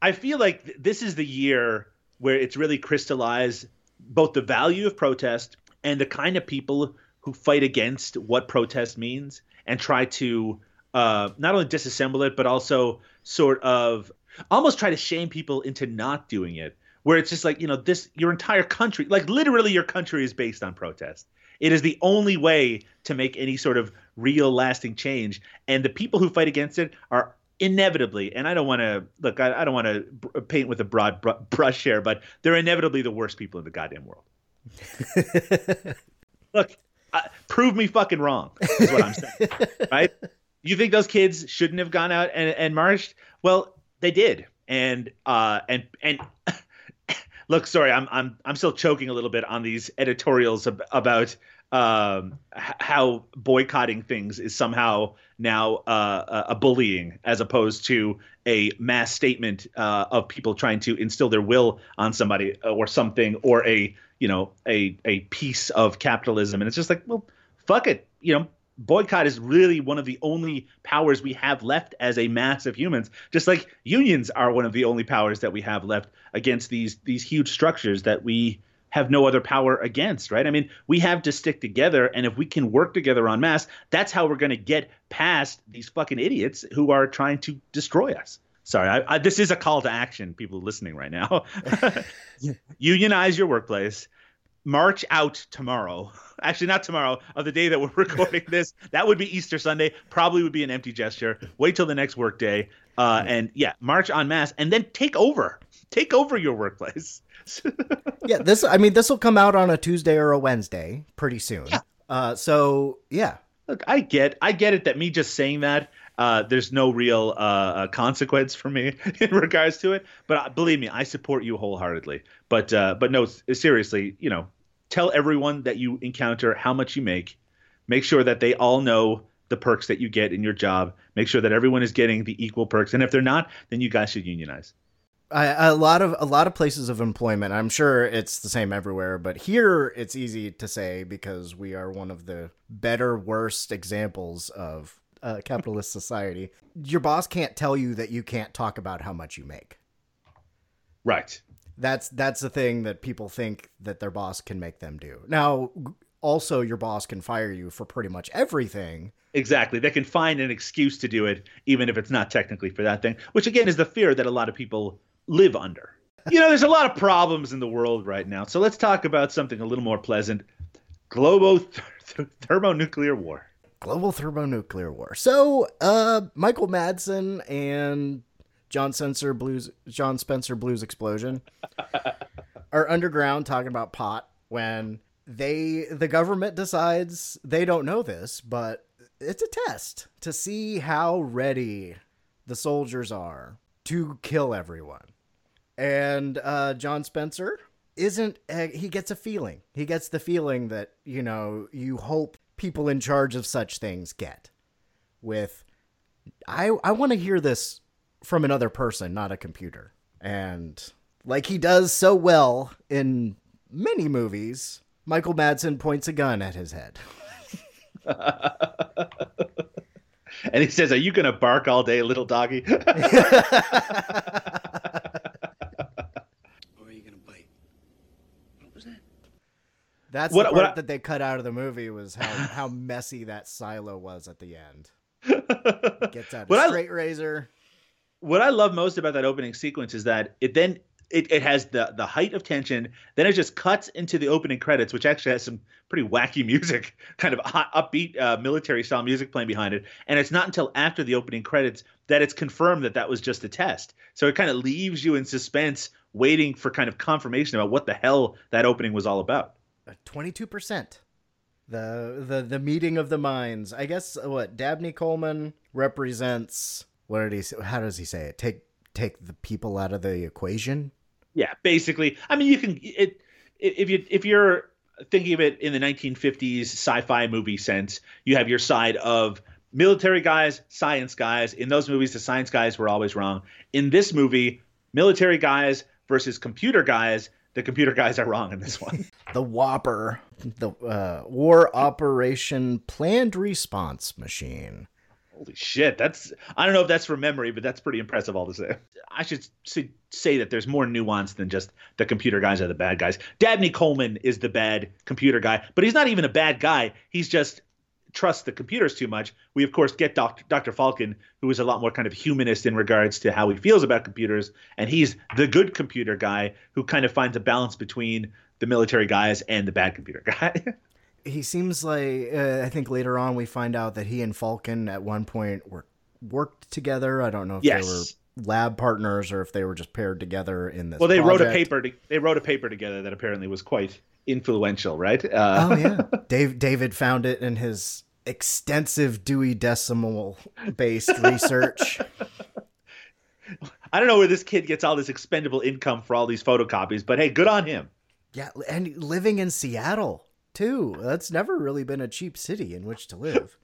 I feel like this is the year where it's really crystallized both the value of protest and the kind of people who fight against what protest means and try to uh, not only disassemble it but also sort of almost try to shame people into not doing it. Where it's just like you know this your entire country, like literally your country is based on protest. It is the only way to make any sort of real lasting change. And the people who fight against it are inevitably, and I don't want to look, I, I don't want to paint with a broad br- brush here, but they're inevitably the worst people in the goddamn world. (laughs) look, uh, prove me fucking wrong, is what I'm saying. (laughs) right? You think those kids shouldn't have gone out and, and marched? Well, they did. And uh and and (laughs) look, sorry, I'm I'm I'm still choking a little bit on these editorials ab- about um, how boycotting things is somehow now uh, a bullying as opposed to a mass statement uh, of people trying to instill their will on somebody or something or a you know a a piece of capitalism. And it's just like well fuck it you know boycott is really one of the only powers we have left as a mass of humans just like unions are one of the only powers that we have left against these these huge structures that we have no other power against, right? I mean, we have to stick together, and if we can work together on mass, that's how we're going to get past these fucking idiots who are trying to destroy us. Sorry, I, I, this is a call to action, people listening right now. (laughs) (laughs) Unionize your workplace. March out tomorrow. (laughs) Actually, not tomorrow, of the day that we're (laughs) recording this. That would be Easter Sunday. Probably would be an empty gesture. Wait till the next workday. Uh, and yeah, march on mass and then take over. Take over your workplace. (laughs)
yeah, this. I mean, this will come out on a Tuesday or a Wednesday pretty soon.
Yeah.
Uh, so yeah.
Look, I get, I get it that me just saying that uh, there's no real uh, uh consequence for me (laughs) in regards to it. But uh, believe me, I support you wholeheartedly. But uh, but no, seriously, you know, tell everyone that you encounter how much you make. Make sure that they all know the perks that you get in your job. Make sure that everyone is getting the equal perks. And if they're not, then you guys should unionize.
I, a lot of a lot of places of employment. I'm sure it's the same everywhere, but here it's easy to say because we are one of the better, worst examples of uh, capitalist society. Your boss can't tell you that you can't talk about how much you make.
Right.
That's that's the thing that people think that their boss can make them do. Now, also your boss can fire you for pretty much everything.
Exactly. They can find an excuse to do it even if it's not technically for that thing, which again is the fear that a lot of people live under. You know, there's a lot of problems in the world right now. So let's talk about something a little more pleasant. Global th- th- thermonuclear war.
Global thermonuclear war. So, uh, Michael Madsen and John Spencer Blues, John Spencer Blues Explosion (laughs) are underground talking about pot when they, the government decides they don't know this, but it's a test to see how ready the soldiers are to kill everyone. And uh, John Spencer isn't, uh, he gets a feeling. He gets the feeling that, you know, you hope people in charge of such things get. With, I, I want to hear this from another person, not a computer. And like he does so well in many movies, Michael Madsen points a gun at his head. (laughs)
and he says, "Are you going to bark all day, little doggy?" (laughs) (laughs) or are
you going to bite? What was that? That's what, the part what, that they cut out of the movie was how how messy that silo was at the end. (laughs) Gets out a straight I, razor.
What I love most about that opening sequence is that it then it, it has the the height of tension. Then it just cuts into the opening credits, which actually has some pretty wacky music, (laughs) kind of hot, upbeat uh, military style music playing behind it. And it's not until after the opening credits that it's confirmed that that was just a test. So it kind of leaves you in suspense, waiting for kind of confirmation about what the hell that opening was all about.
Twenty two percent. The the the meeting of the minds. I guess uh, what Dabney Coleman represents. What did he? Say? How does he say it? Take take the people out of the equation.
Yeah, basically. I mean, you can it if you if you're thinking of it in the 1950s sci-fi movie sense, you have your side of military guys, science guys. In those movies, the science guys were always wrong. In this movie, military guys versus computer guys. The computer guys are wrong in this one. (laughs)
The WOPR, the uh, War Operation Planned Response Machine.
Holy shit, that's I don't know if that's from memory, but that's pretty impressive all the same, I should say, say that there's more nuance than just the computer guys are the bad guys. Dabney Coleman is the bad computer guy, but he's not even a bad guy. He's just trusts the computers too much. We of course get Dr. Dr. Falken, who is a lot more kind of humanist in regards to how he feels about computers, and he's the good computer guy who kind of finds a balance between the military guys and the bad computer (laughs) guy.
he seems like uh, I think later on we find out that he and Falken at one point were worked together. I don't know if
Yes.
they were lab partners or if they were just paired together in this.
well, they wrote a paper. To, they wrote a paper together that apparently was quite influential, right? Uh,
Oh yeah, (laughs) Dave David found it in his extensive Dewey Decimal based research. (laughs)
I don't know where this kid gets all this expendable income for all these photocopies, but hey, good on him.
Yeah, and living in Seattle too. That's never really been a cheap city in which to live.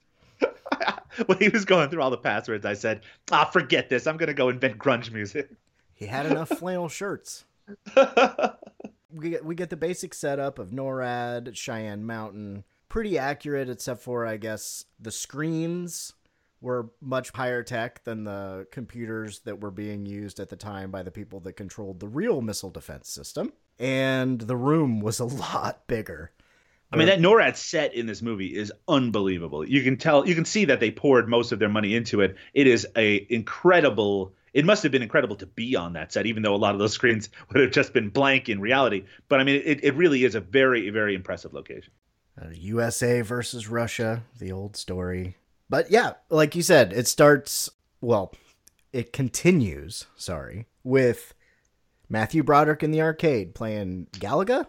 (laughs)
when he was going through all the passwords, I said, "Ah, forget this. I'm gonna go invent grunge music."
He had enough flannel shirts. (laughs) we get we get the basic setup of NORAD, Cheyenne Mountain. Pretty accurate, except for I guess the screens were much higher tech than the computers that were being used at the time by the people that controlled the real missile defense system. And the room was a (laughs) lot bigger.
I mean, that NORAD set in this movie is unbelievable. You can tell, you can see that they poured most of their money into it. It is a incredible. It must have been incredible to be on that set, even though a lot of those (laughs) screens would have just been blank in reality. But I mean, it, it really is a very, very impressive location.
Uh, USA versus Russia, the old story. But yeah, like you said, it starts, well, it continues, sorry, with Matthew Broderick in the arcade playing Galaga.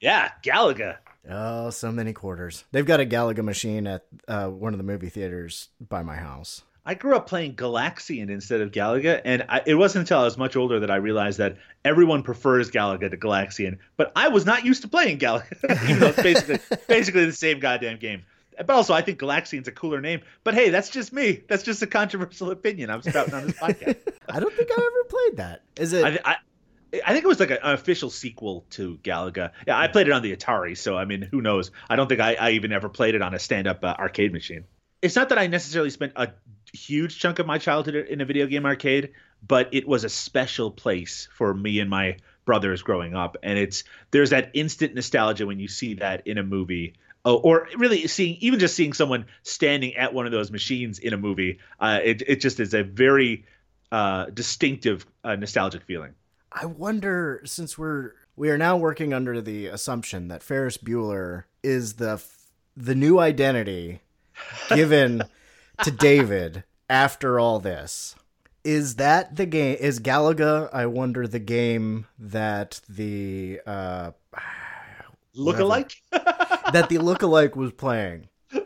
Yeah, Galaga.
Oh, so many quarters. They've got a Galaga machine at uh, one of the movie theaters by my house.
I grew up playing Galaxian instead of Galaga, and I, it wasn't until I was much older that I realized that everyone prefers Galaga to Galaxian. But I was not used to playing Galaga, (laughs) even though it's basically (laughs) basically the same goddamn game. But also, I think Galaxian's a cooler name. But hey, that's just me. That's just a controversial opinion I'm spouting on this (laughs) podcast.
I don't think I've ever played that. Is it?
I, I, I think it was like an official sequel to Galaga. Yeah, I played it on the Atari, so I mean, who knows? I don't think I, I even ever played it on a stand-up uh, arcade machine. It's not that I necessarily spent a huge chunk of my childhood in a video game arcade, but it was a special place for me and my brothers growing up, and it's there's that instant nostalgia when you see that in a movie. Oh, or really seeing even just seeing someone standing at one of those machines in a movie, uh, it it just is a very uh, distinctive uh, nostalgic feeling.
I wonder since we're we are now working under the assumption that Ferris Bueller is the the new identity (laughs) given to David after all this. Is that the game? Is Galaga? I wonder the game that the uh, (sighs)
Look alike. (laughs)
that the lookalike was playing. (laughs)
Look,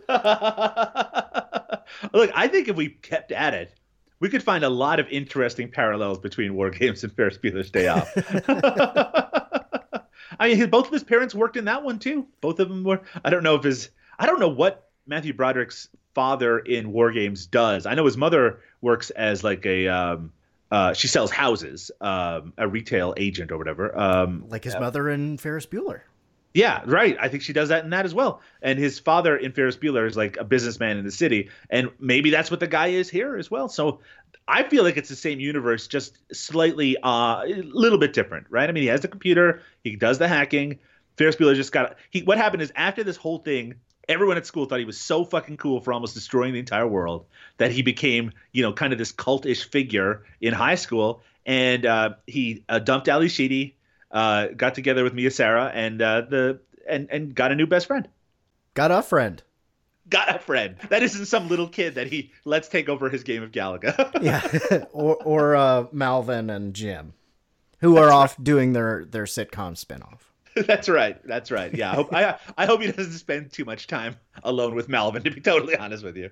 I think if we kept at it, we could find a lot of interesting parallels between War Games and Ferris Bueller's Day Off. (laughs) I mean, his, both of his parents worked in that one too. Both of them were. I don't know if his. I don't know what Matthew Broderick's father in War Games does. I know his mother works as like a. Um, uh, she sells houses, um, a retail agent or whatever. Um,
Like his mother in Ferris Bueller.
Yeah, right. I think she does that in that as well. And his father in Ferris Bueller is like a businessman in the city, and maybe that's what the guy is here as well. So I feel like it's the same universe, just slightly uh, a little bit different, right? I mean, he has the computer, he does the hacking. Ferris Bueller just got he. What happened is after this whole thing, everyone at school thought he was so fucking cool for almost destroying the entire world that he became, you know, kind of this cultish figure in high school, and uh, he uh, dumped Ally Sheedy uh, got together with Mia Sara and uh, the and and got a new best friend.
Got a friend.
Got a friend. That isn't some little kid that he lets take over his game of Galaga. (laughs)
Yeah, (laughs) or or uh, Malvin and Jim, who are off doing their their sitcom spinoff. (laughs)
That's right. That's right. Yeah. I hope I, I hope he doesn't spend too much time alone with Malvin. To be totally honest with you.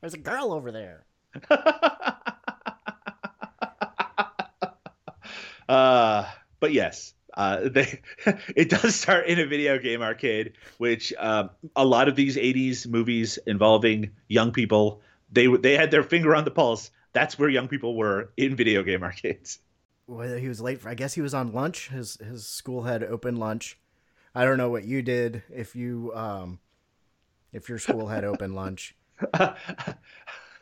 There's a girl over there.
Uh, but yes, uh, (laughs) they it does start in a video game arcade, which um, a lot of these '80s movies involving young people they they had their finger on the pulse. That's where young people were in video game arcades.
whether he was late for. I guess he was on lunch. His his school had open lunch. I don't know what you did if you um if your school had open lunch. (laughs)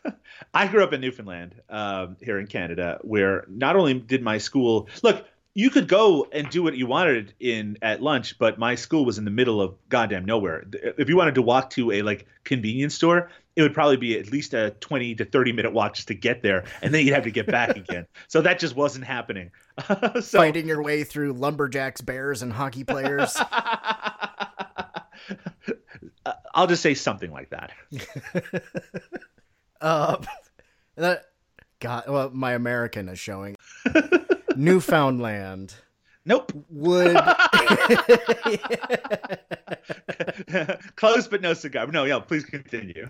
(laughs)
I grew up in Newfoundland, um, here in Canada, where not only did my school look, you could go and do what you wanted in at lunch, but my school was in the middle of goddamn nowhere. If you wanted to walk to a like convenience store, it would probably be at least a 20 to 30 minute walk just to get there, and then you'd have to get back (laughs) again. So that just wasn't happening. (laughs) so,
Fighting your way through lumberjacks, bears, and hockey players.
I'll just say something like that.
Uh, (laughs) that God, well, my American is showing. (laughs) Newfoundland
Nope.
would (laughs)
Close but no cigar. No, yeah, please continue.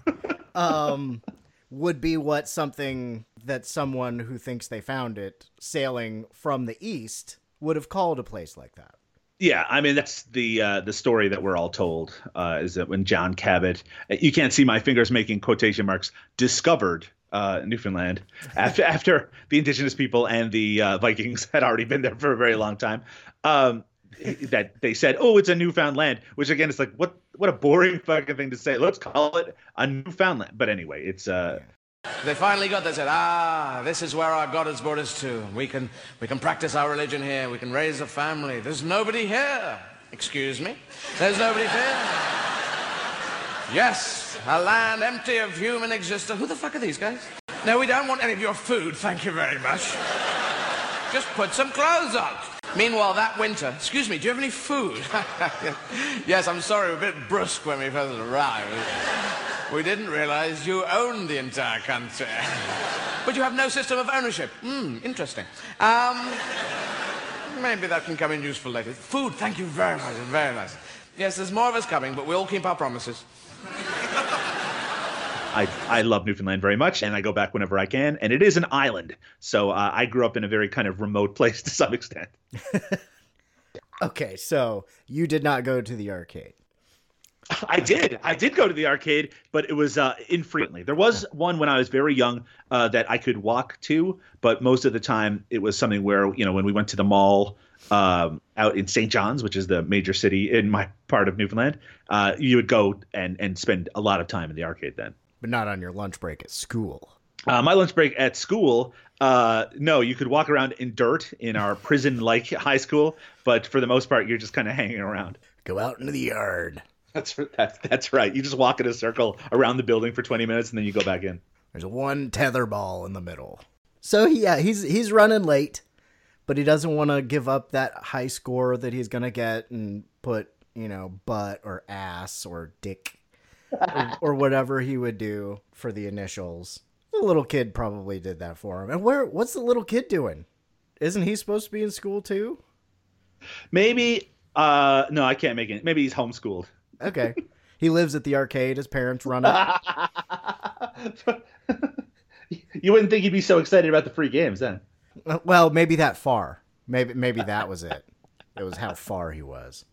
um would be what something that someone who thinks they found it sailing from the east would have called a place like that.
Yeah, I mean that's the uh, the story that we're all told uh, is that when John Cabot, you can't see my fingers making quotation marks, discovered uh, Newfoundland (laughs) after after the indigenous people and the uh, Vikings had already been there for a very long time. Um, that they said, "Oh, it's a Newfoundland," which again is like what what a boring fucking thing to say. Let's call it a Newfoundland. But anyway, it's uh,
They finally got there. Said, "Ah, this is where our God has brought us to. We can, we can practice our religion here. We can raise a family. There's nobody here. Excuse me. There's nobody here. Yes, a land empty of human existence. Who the fuck are these guys? No, we don't want any of your food. Thank you very much. Just put some clothes on. Meanwhile, that winter, excuse me, do you have any food? (laughs) yes, I'm sorry, we're a bit brusque when we first arrived. We didn't realize you owned the entire country. (laughs) But you have no system of ownership. Hmm, interesting. Um, maybe that can come in useful later. Food, thank you very much, very nice. Yes, there's more of us coming, but we'll keep our promises. (laughs)
I, I love Newfoundland very much, and I go back whenever I can. And it is an island, so uh, I grew up in a very kind of remote (laughs) place to some extent.
Okay, so you did not go to the arcade. (laughs)
I did. I did go to the arcade, but it was uh, infrequently. There was one when I was very young uh, that I could walk to, but most of the time it was something where you know when we went to the mall um, out in St. John's, which is the major city in my (laughs) part of Newfoundland, uh, you would go and and spend a lot of time in the arcade then.
But not on your lunch break at school.
Uh, my lunch break at school, uh, no, you could walk around in dirt in our prison-like (laughs) high school, but for the most part, you're just kind of hanging around.
Go out into the yard.
That's that's that's right. You just walk in a circle around the building for 20 minutes, and then you go back in.
There's one tether ball in the middle. So yeah, he's he's running late, but he doesn't want to give up that high score that he's gonna get and put you know butt or ass or dick or, or (laughs) whatever he would do for the initials. The little kid probably did that for him. And where? What's the little kid doing? Isn't he supposed to be in school too?
Maybe. Uh, no, I can't make it. Maybe he's homeschooled.
Okay. he lives at the arcade. His parents run it. (laughs)
you wouldn't think he'd be so excited about the free games then.
Well, maybe that far. Maybe maybe that was it. It was how far he was.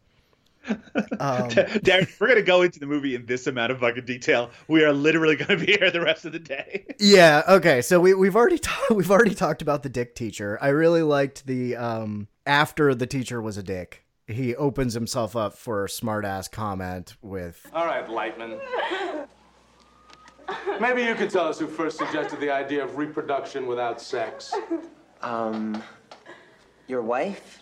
Um, (laughs)
Daeron, we're gonna go into the movie in this amount of fucking detail. We are literally gonna be here the rest of the day. (laughs)
Yeah. Okay. So we we've already ta- we've already talked about the dick teacher. I really liked the um after the teacher was a dick. He opens himself up for a smart ass comment with
All right, Lightman. Maybe you could tell us who first suggested the idea of reproduction without sex.
Um, your wife?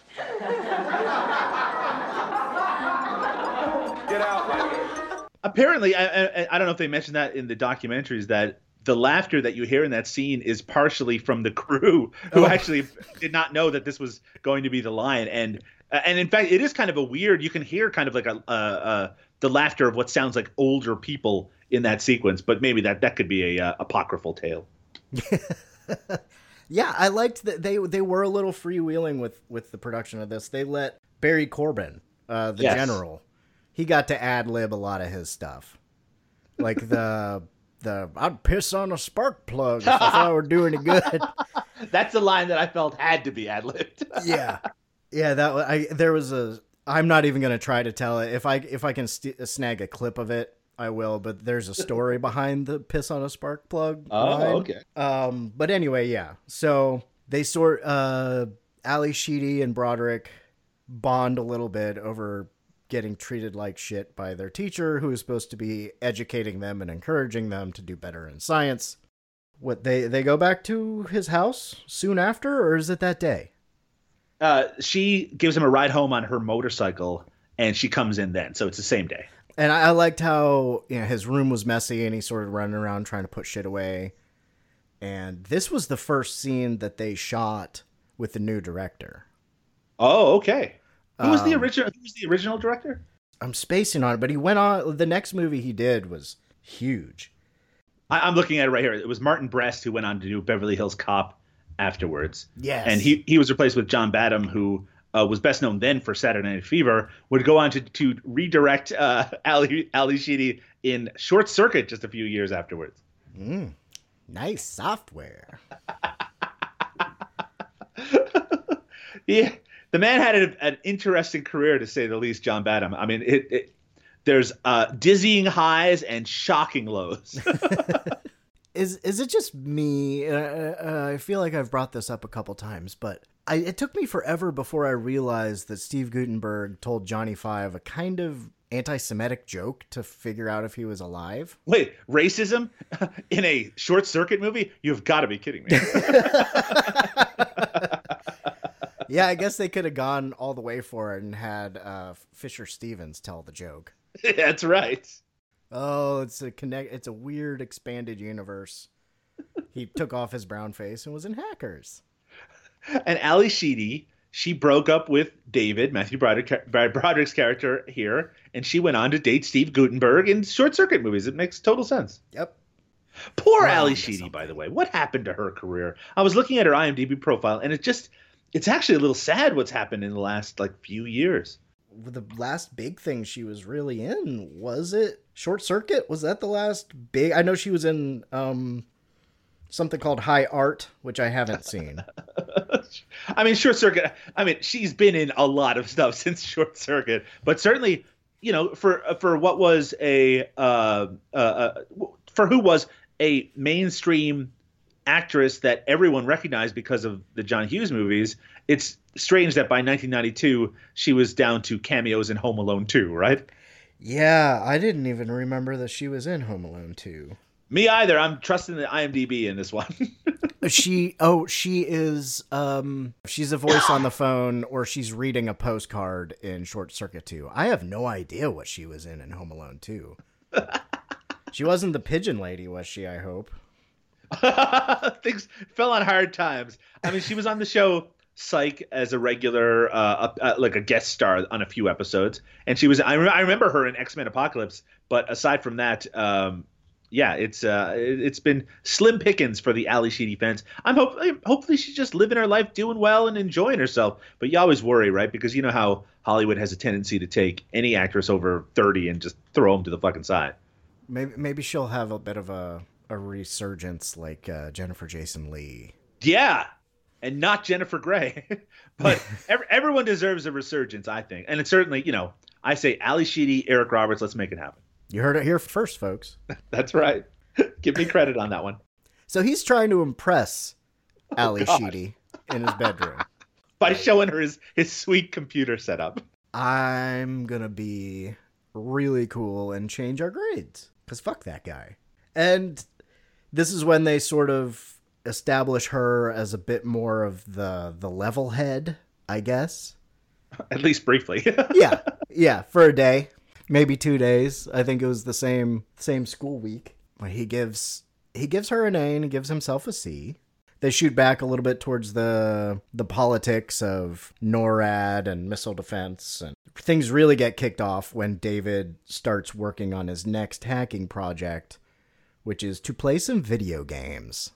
Get out, Lightman.
Apparently, I, I, I don't know if they mentioned that in the documentaries that the laughter that you hear in that scene is partially from the crew who
Oh.
actually did not know that this was going to be the line and and in fact it is kind of a weird you can hear kind of like a uh, uh, the laughter of what sounds like older people in that sequence but maybe that that could be a uh, apocryphal tale (laughs)
Yeah, I liked that they they were a little freewheeling with with the production of this. They let Barry Corbin, uh, the
Yes.
general, he got to ad lib a lot of his stuff, like the (laughs) the I'd piss on a spark plug if I were doing it good. (laughs)
that's the line that i felt had to be ad-libbed
yeah, yeah. That I there was a. I'm not even gonna try to tell it. If I if I can st- snag a clip of it, I will. But there's a story (laughs) behind the piss on a spark plug.
Oh,
line.
okay.
Um, but anyway, yeah. So they sort uh Ally Sheedy and Broderick bond a little bit over getting treated like shit by their teacher, who is supposed to be educating them and encouraging them to do better in science. What they they go back to his house soon after, or is it that day?
Uh, she gives him a ride home on her motorcycle, and she comes in then. So it's the same day.
And I, I liked how you know his room was messy, and he sort of running around trying to put shit away. And this was the first scene that they shot with the new director.
Oh, okay. Who was the
Um,
original? Who was the original director?
I'm spacing on it, but he went on. The next movie he did was huge.
I, I'm looking at it right here. It was Martin Brest who went on to do Beverly Hills Cop afterwards.
Yes.
and he he was replaced with John Badham, who uh, was best known then for Saturday Night Fever. Would go on to to redirect uh, (laughs) Ally Ally Sheedy in Short Circuit just a few years afterwards.
Mm, nice software. (laughs)
Yeah, the man had a, an interesting career to say the least. John Badham. I mean, it, it there's uh, dizzying highs and shocking lows. (laughs)
Is is it just me? Uh, uh, I feel like I've brought this up a couple times, but I, it took me forever before I realized that Steve Guttenberg told Johnny Five a kind of anti-Semitic joke to figure out if he was alive.
Wait, racism (laughs) in a Short Circuit movie? You've got to be kidding me. (laughs)
yeah, I guess they could have gone all the way for it and had uh, Fisher Stevens tell the joke. (laughs)
That's right.
Oh, it's a connect. It's a weird expanded universe. He (laughs) took off his brown face and was in Hackers.
And Ally Sheedy, she broke up with David, Matthew Broderick, Broderick's character here, and she went on to date Steve Guttenberg in Short Circuit movies. It makes total sense.
Yep.
Poor
Wow, Ally
Sheedy, by the way. What happened to her career? I was looking at her IMDb profile, and it just, it's actually a little sad what's happened in the last like few years.
The last big thing she was really in was it Short Circuit? Was that the last big? I know she was in um something called High Art, which I haven't seen. (laughs)
I mean, Short Circuit. I mean, she's been in a lot of (laughs) stuff since Short Circuit, but certainly, you know, for for what was a uh, uh, uh, for who was a mainstream actress that everyone recognized because of the John Hughes movies. It's strange that by 1992 she was down to cameos in Home Alone 2, right?
yeah, I didn't even remember that she was in Home Alone 2.
Me either. I'm trusting the IMDb in this one. (laughs)
she oh she is um she's a voice on the phone or she's reading a postcard in short circuit 2 i have no idea what she was in in home alone 2 (laughs) she wasn't the pigeon lady was she i hope (laughs)
Things fell on hard times. I mean, she was on the show Psych as a regular, uh, uh, like a guest star on a few episodes, and she was. I, re- I remember her in X Men Apocalypse, but aside from that, um, yeah, it's uh, it- it's been slim pickings for the Ally Sheedy fans. I'm hope hopefully she's just living her life, doing well, and enjoying herself. But you always worry, right? Because you know how Hollywood has a tendency to take any actress over thirty and just throw them to the fucking side.
maybe maybe she'll have a bit of a a resurgence like uh, jennifer jason lee
Yeah, and not Jennifer Grey. (laughs) but (laughs) ev- everyone deserves a resurgence, I think. And it's certainly, you know, I say Ally Sheedy, Eric Roberts, let's make it happen.
you heard it here first folks (laughs)
That's right. Give me credit on that one.
so he's trying to impress oh, ally
God.
sheedy in his bedroom
By showing her his, his sweet computer setup.
I'm gonna be really cool and change our grades. Cause fuck that guy. And this is when they sort of establish her as a bit more of the the level head, I guess. (laughs)
At least briefly. (laughs)
Yeah. Yeah, for a day. Maybe two days. I think it was the same same school week. But he gives he gives her an A and he gives himself a C. They shoot back a little bit towards the the politics of NORAD and missile defense and things really get kicked off when David starts working on his next hacking project, which is to play some video games.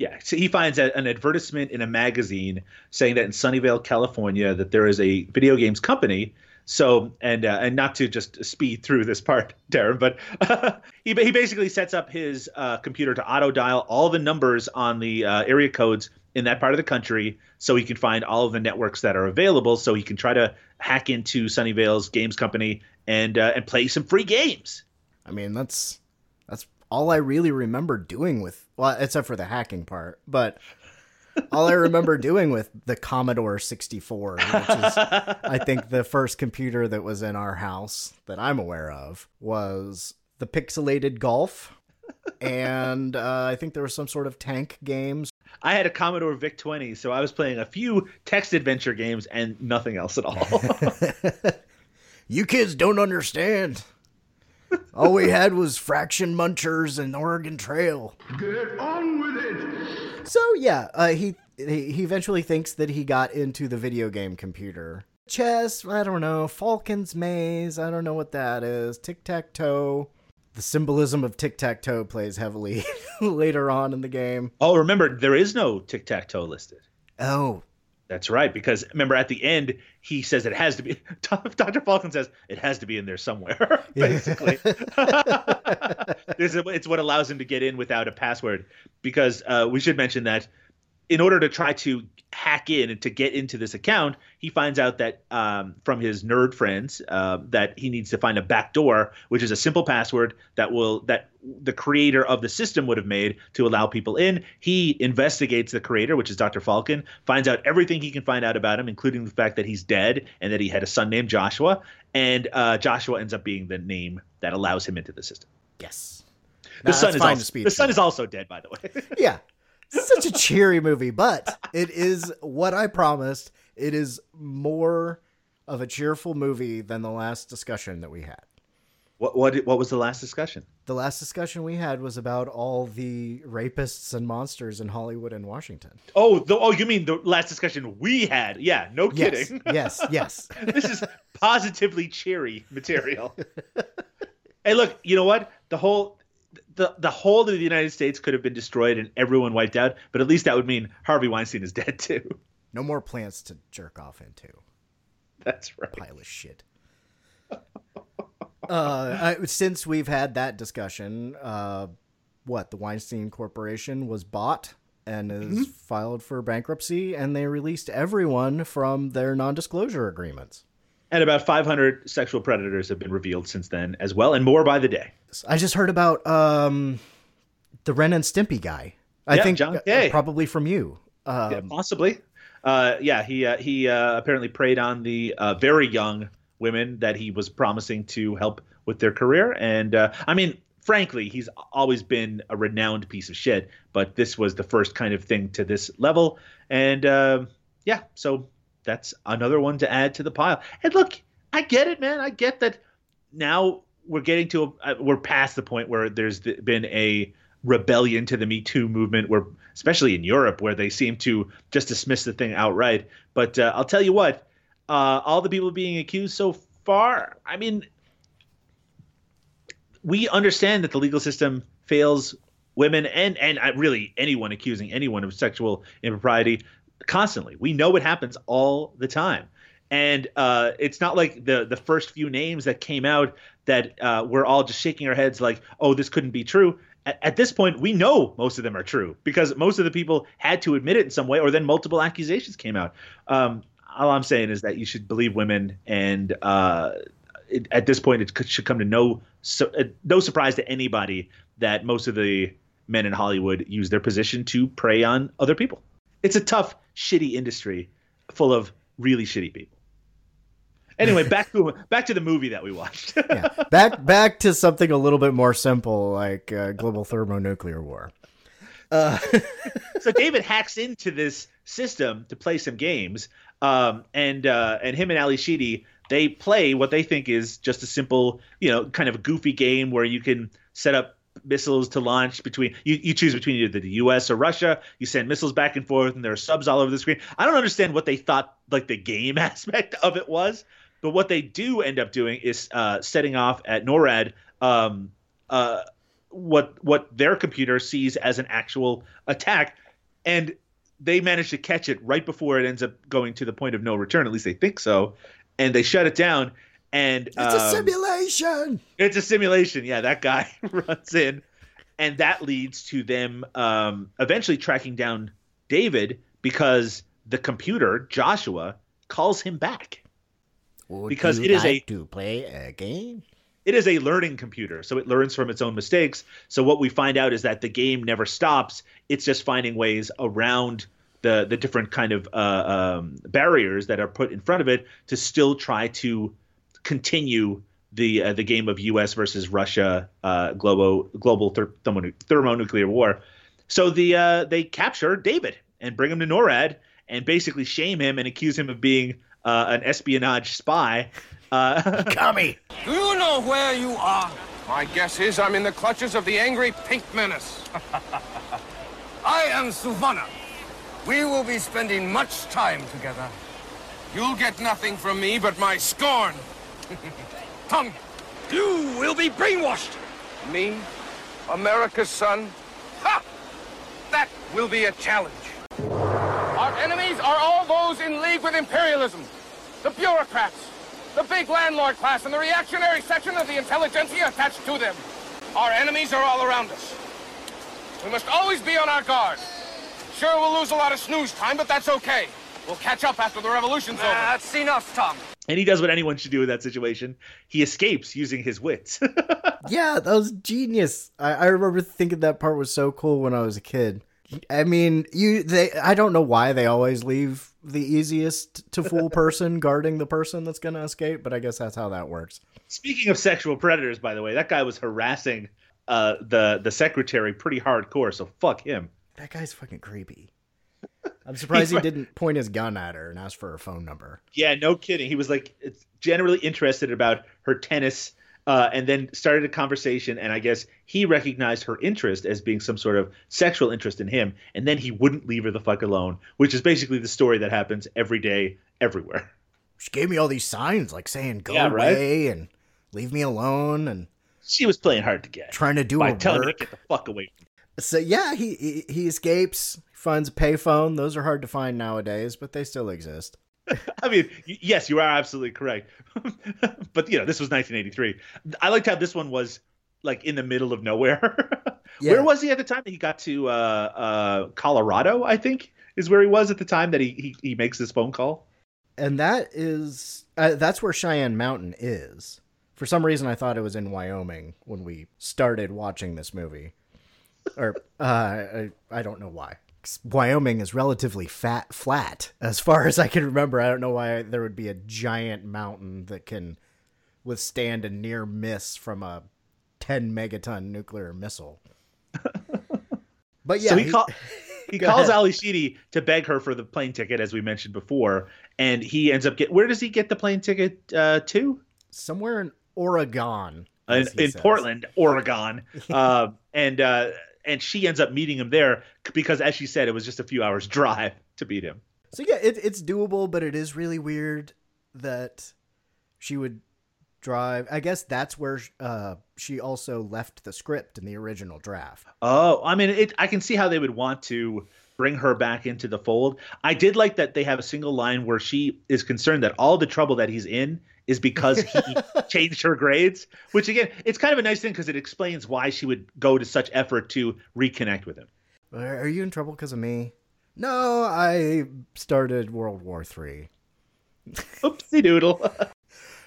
Yeah, so he finds an advertisement in a magazine saying that in Sunnyvale, California, that there is a video games company. So, and uh, and not to just speed through this part, (laughs) Daeron, but (laughs) he he basically sets up his uh, computer to auto dial all the numbers on the uh, area codes in that part of the country, so he can find all of the networks that are available, so he can try to hack into Sunnyvale's games company and uh, and play some free games.
I mean, that's that's all I really remember doing with well, except for the hacking part. But all I remember (laughs) doing with the Commodore 64, which is, I think, the first computer that was in our house that I'm aware of, was the pixelated golf. and uh, I think there was some sort of tank games.
I had a Commodore VIC 20, so I was playing a few text adventure games and nothing else at all. (laughs)
you kids don't understand. All we had was Fraction Munchers and Oregon Trail.
Get on with it.
So yeah, uh, he he eventually thinks that he got into the video game computer. Chess, I don't know. Falken's Maze, I don't know what that is. Tic tac toe. The symbolism of tic tac toe plays heavily (laughs) later on in the game.
Oh, remember, there is no tic tac toe listed.
Oh,
That's right, because remember at the end he says it has to be. (laughs) Doctor Falken says it has to be in there somewhere. (laughs) Basically, (laughs) this is, it's what allows him to get in without a password. Because uh, we should mention that in order to try to hack in and to get into this account, he finds out that um, from his nerd friends uh, that he needs to find a back door, which is a simple password that will that the creator of the system would have made to allow people in. He investigates the creator, which is Dr. Falken, finds out everything he can find out about him, including the fact that he's dead and that he had a son named Joshua. And uh, Joshua ends up being the name that allows him into the system.
Yes.
The son is also,
speed
the son is also dead, by the way.
yeah. Such a cheery movie, but it is what I promised. It is more of a cheerful movie than the last discussion that we had.
what what what was the last discussion?
The last discussion we had was about all the rapists and monsters in Hollywood and Washington.
Oh, the, oh, you mean the last discussion we had? Yeah, no
Yes,
kidding.
yes, yes. (laughs)
this is positively cheery material. hey, look, you know what? The whole the the whole of the United States could have been destroyed and everyone wiped out, but at least that would mean Harvey Weinstein is dead too.
No more plants to jerk off into.
That's right.
Pile of shit. (laughs) uh, I, since we've had that discussion, uh, what the Weinstein Corporation was bought and is
Mm-hmm.
filed for bankruptcy, and they released everyone from their non-disclosure agreements.
And about 500 sexual predators have been revealed since then as well, and more by the day.
I just heard about um, the Ren and Stimpy guy. I
Yeah,
think
John
uh,
Kay.
probably from you. Um,
yeah, possibly. Uh, yeah, he uh, he uh, apparently preyed on the uh, very young women that he was promising to help with their career, and uh, I mean, frankly, he's always been a renowned piece of shit, but this was the first kind of thing to this level, and uh, yeah, so that's another one to add to the pile. And look, I get it, man. I get that now we're getting to a, uh, we're past the point where there's been a rebellion to the Me Too movement, where especially in Europe, where they seem to just dismiss the thing outright. But uh, I'll tell you what, uh, all the people being accused so far, I mean, we understand that the legal system fails women and and uh, really anyone accusing anyone of sexual impropriety constantly. We know it happens all the time. And uh, it's not like the the first few names that came out that uh, we're all just shaking our heads like, oh, this couldn't be true. At, at this point, we know most of them are true because most of the people had to admit it in some way, or then multiple accusations came out. Um, all I'm saying is that you should believe women, and uh, it, at this point, it should come to no su- uh, no surprise to anybody that most of the men in Hollywood use their position to prey on other people. It's a tough, shitty industry full of really shitty people. Anyway, back to back to the movie that we watched. (laughs)
back back to something a little bit more simple, like uh, global thermonuclear war. Uh, (laughs)
so David hacks into this system to play some games, um, and uh, and him and Ally Sheedy they play what they think is just a simple, you know, kind of goofy game where you can set up missiles to launch between you, you choose between either the US or Russia. You send missiles back and forth, and there are subs all over the screen. I don't understand what they thought like the game (laughs) aspect of it was, but what they do end up doing is uh, setting off at NORAD. Um, uh, what what their computer sees as an actual attack, and they manage to catch it right before it ends up going to the point of no return. At least they think so, and they shut it down. And
it's a
um,
simulation.
It's a simulation. Yeah, that guy (laughs) runs in, and that leads to them um, eventually tracking down David because the computer Joshua calls him back
Would
because it is
like
a
to play a game.
it is a learning computer, so it learns from its own mistakes. So what we find out is that the game never stops; it's just finding ways around the the different kind of uh, um, barriers that are put in front of it to still try to continue the uh, the game of U.S. versus Russia uh, global global ther- thermo- thermonuclear war. So the uh, they capture David and bring him to NORAD and basically shame him and accuse him of being uh, an espionage spy. Uh, (laughs)
Kami.
Do you know where you are? My guess is I'm in the clutches of the angry pink menace. (laughs) I am Suvana. We will be spending much time together. You'll get nothing from me but my scorn. Come. You will be brainwashed. Me? America's son? Ha! That will be a challenge. Our enemies are all those in league with imperialism. The bureaucrats, the big landlord class, and the reactionary section of the intelligentsia attached to them. Our enemies are all around us. We must always be on our guard. Sure, we'll lose a lot of snooze time, but that's okay. We'll catch up after the revolution's over. That's enough, Tom.
And he does what anyone should do in that situation. He escapes using his wits. (laughs)
Yeah, that was genius. I, I remember thinking that part was so cool when I was a kid. I mean, you they I don't know why they always leave the easiest to fool (laughs) person guarding the person that's going to escape, but I guess that's how that works.
Speaking of sexual predators, by the way, that guy was harassing uh, the the secretary pretty hardcore. So fuck him.
That guy's fucking creepy. I'm surprised he didn't point his gun at her and ask for her phone number.
Yeah, no kidding. He was like generally interested about her tennis, uh, and then started a conversation. And I guess he recognized her interest as being some sort of sexual interest in him, and then he wouldn't leave her the fuck alone. Which is basically the story that happens every day, everywhere.
She gave me all these signs like saying go
Yeah, right?
away and leave me alone and
She was playing hard to get
trying to do
by
her
telling me
work.
to get the fuck away.
So yeah, he, he he escapes, finds a payphone. Those are hard to find nowadays, but they still exist. (laughs)
I mean, yes, you are absolutely correct. (laughs) but you know, this was 1983. I liked how this one was like in the middle of nowhere. (laughs)
Yeah.
Where was he at the time that he got to uh, uh, Colorado? I think is where he was at the time that he he, he makes this phone call.
And that is uh, that's where Cheyenne Mountain is. For some reason, I thought it was in Wyoming when we started watching this movie, or uh, I, I don't know why. Wyoming is relatively fat, flat, as far as I can remember. I don't know why there would be a giant mountain that can withstand a near miss from a 10 megaton nuclear missile. (laughs) But yeah,
so he,
he-
call, he (laughs) calls
ahead.
Ally Sheedy to beg her for the plane ticket, as we mentioned before, and he ends up get. Where does he get the plane ticket uh, to?
somewhere in Oregon.
in, in. Portland, Oregon, (laughs) uh, and uh, and she ends up meeting him there because, as she said, it was just a few hours (laughs) drive to meet him.
So yeah, it, it's doable, but it is really weird that she would drive. I guess that's where uh, she also left the script in the original draft.
Oh, I mean, it, I can see how they would want to bring her back into the fold. I did like that they have a single line where she is concerned that all the trouble that he's in is because he (laughs) changed her grades, which again, it's kind of a nice thing because it explains why she would go to such effort to reconnect with him.
Are you in trouble because of me? No, I started World War Three.
Oopsie doodle. (laughs)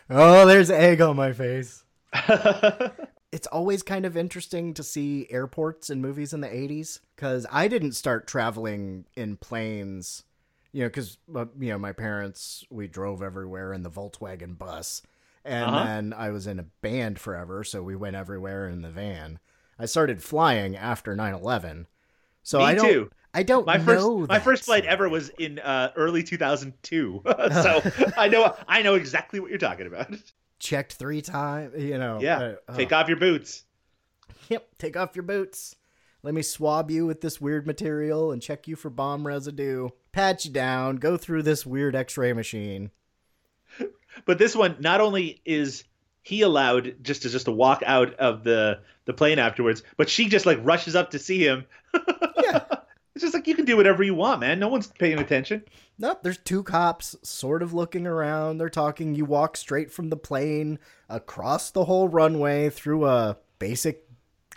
Oh, there's egg on my face. (laughs) it's always kind of interesting to see airports in movies in the 80s because I didn't start traveling in planes, you know, because, you know, my parents, we drove everywhere in the Volkswagen bus. And
Uh-huh.
then I was in a band forever, so we went everywhere in the van. I started flying after 9 11. So
Me
I don't,
too.
I don't
my first
know.
my first flight ever was in uh, early 2002 (laughs) so (laughs) i know i know exactly what you're talking about
checked three times, you know.
yeah
uh,
take
oh.
off your boots
Yep, take off your boots. Let me swab you with this weird material and check you for bomb residue. Pat you down, go through this weird x ray machine.
but this one not only is he allowed just to just to walk out of the the plane afterwards but she just like rushes up to see him (laughs)
Yeah.
Just like you can do whatever you want man no one's paying attention
Nope, there's two cops sort of looking around. They're talking. You walk straight from the plane across the whole runway through a basic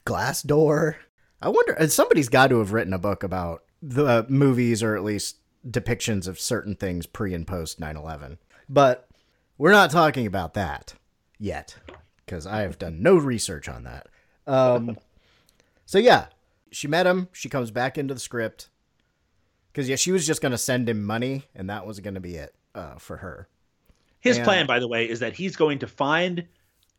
glass door. I wonder, somebody's got to have written a book about the movies or at least depictions of certain things pre and post 9 11. But we're not talking about that yet because I have done no research on that. Um, (laughs) so, yeah, she met him. She comes back into the script Because yeah, she was just gonna send him money, and that was gonna be it uh, for her.
His
And-
plan, by the way, is that he's going to find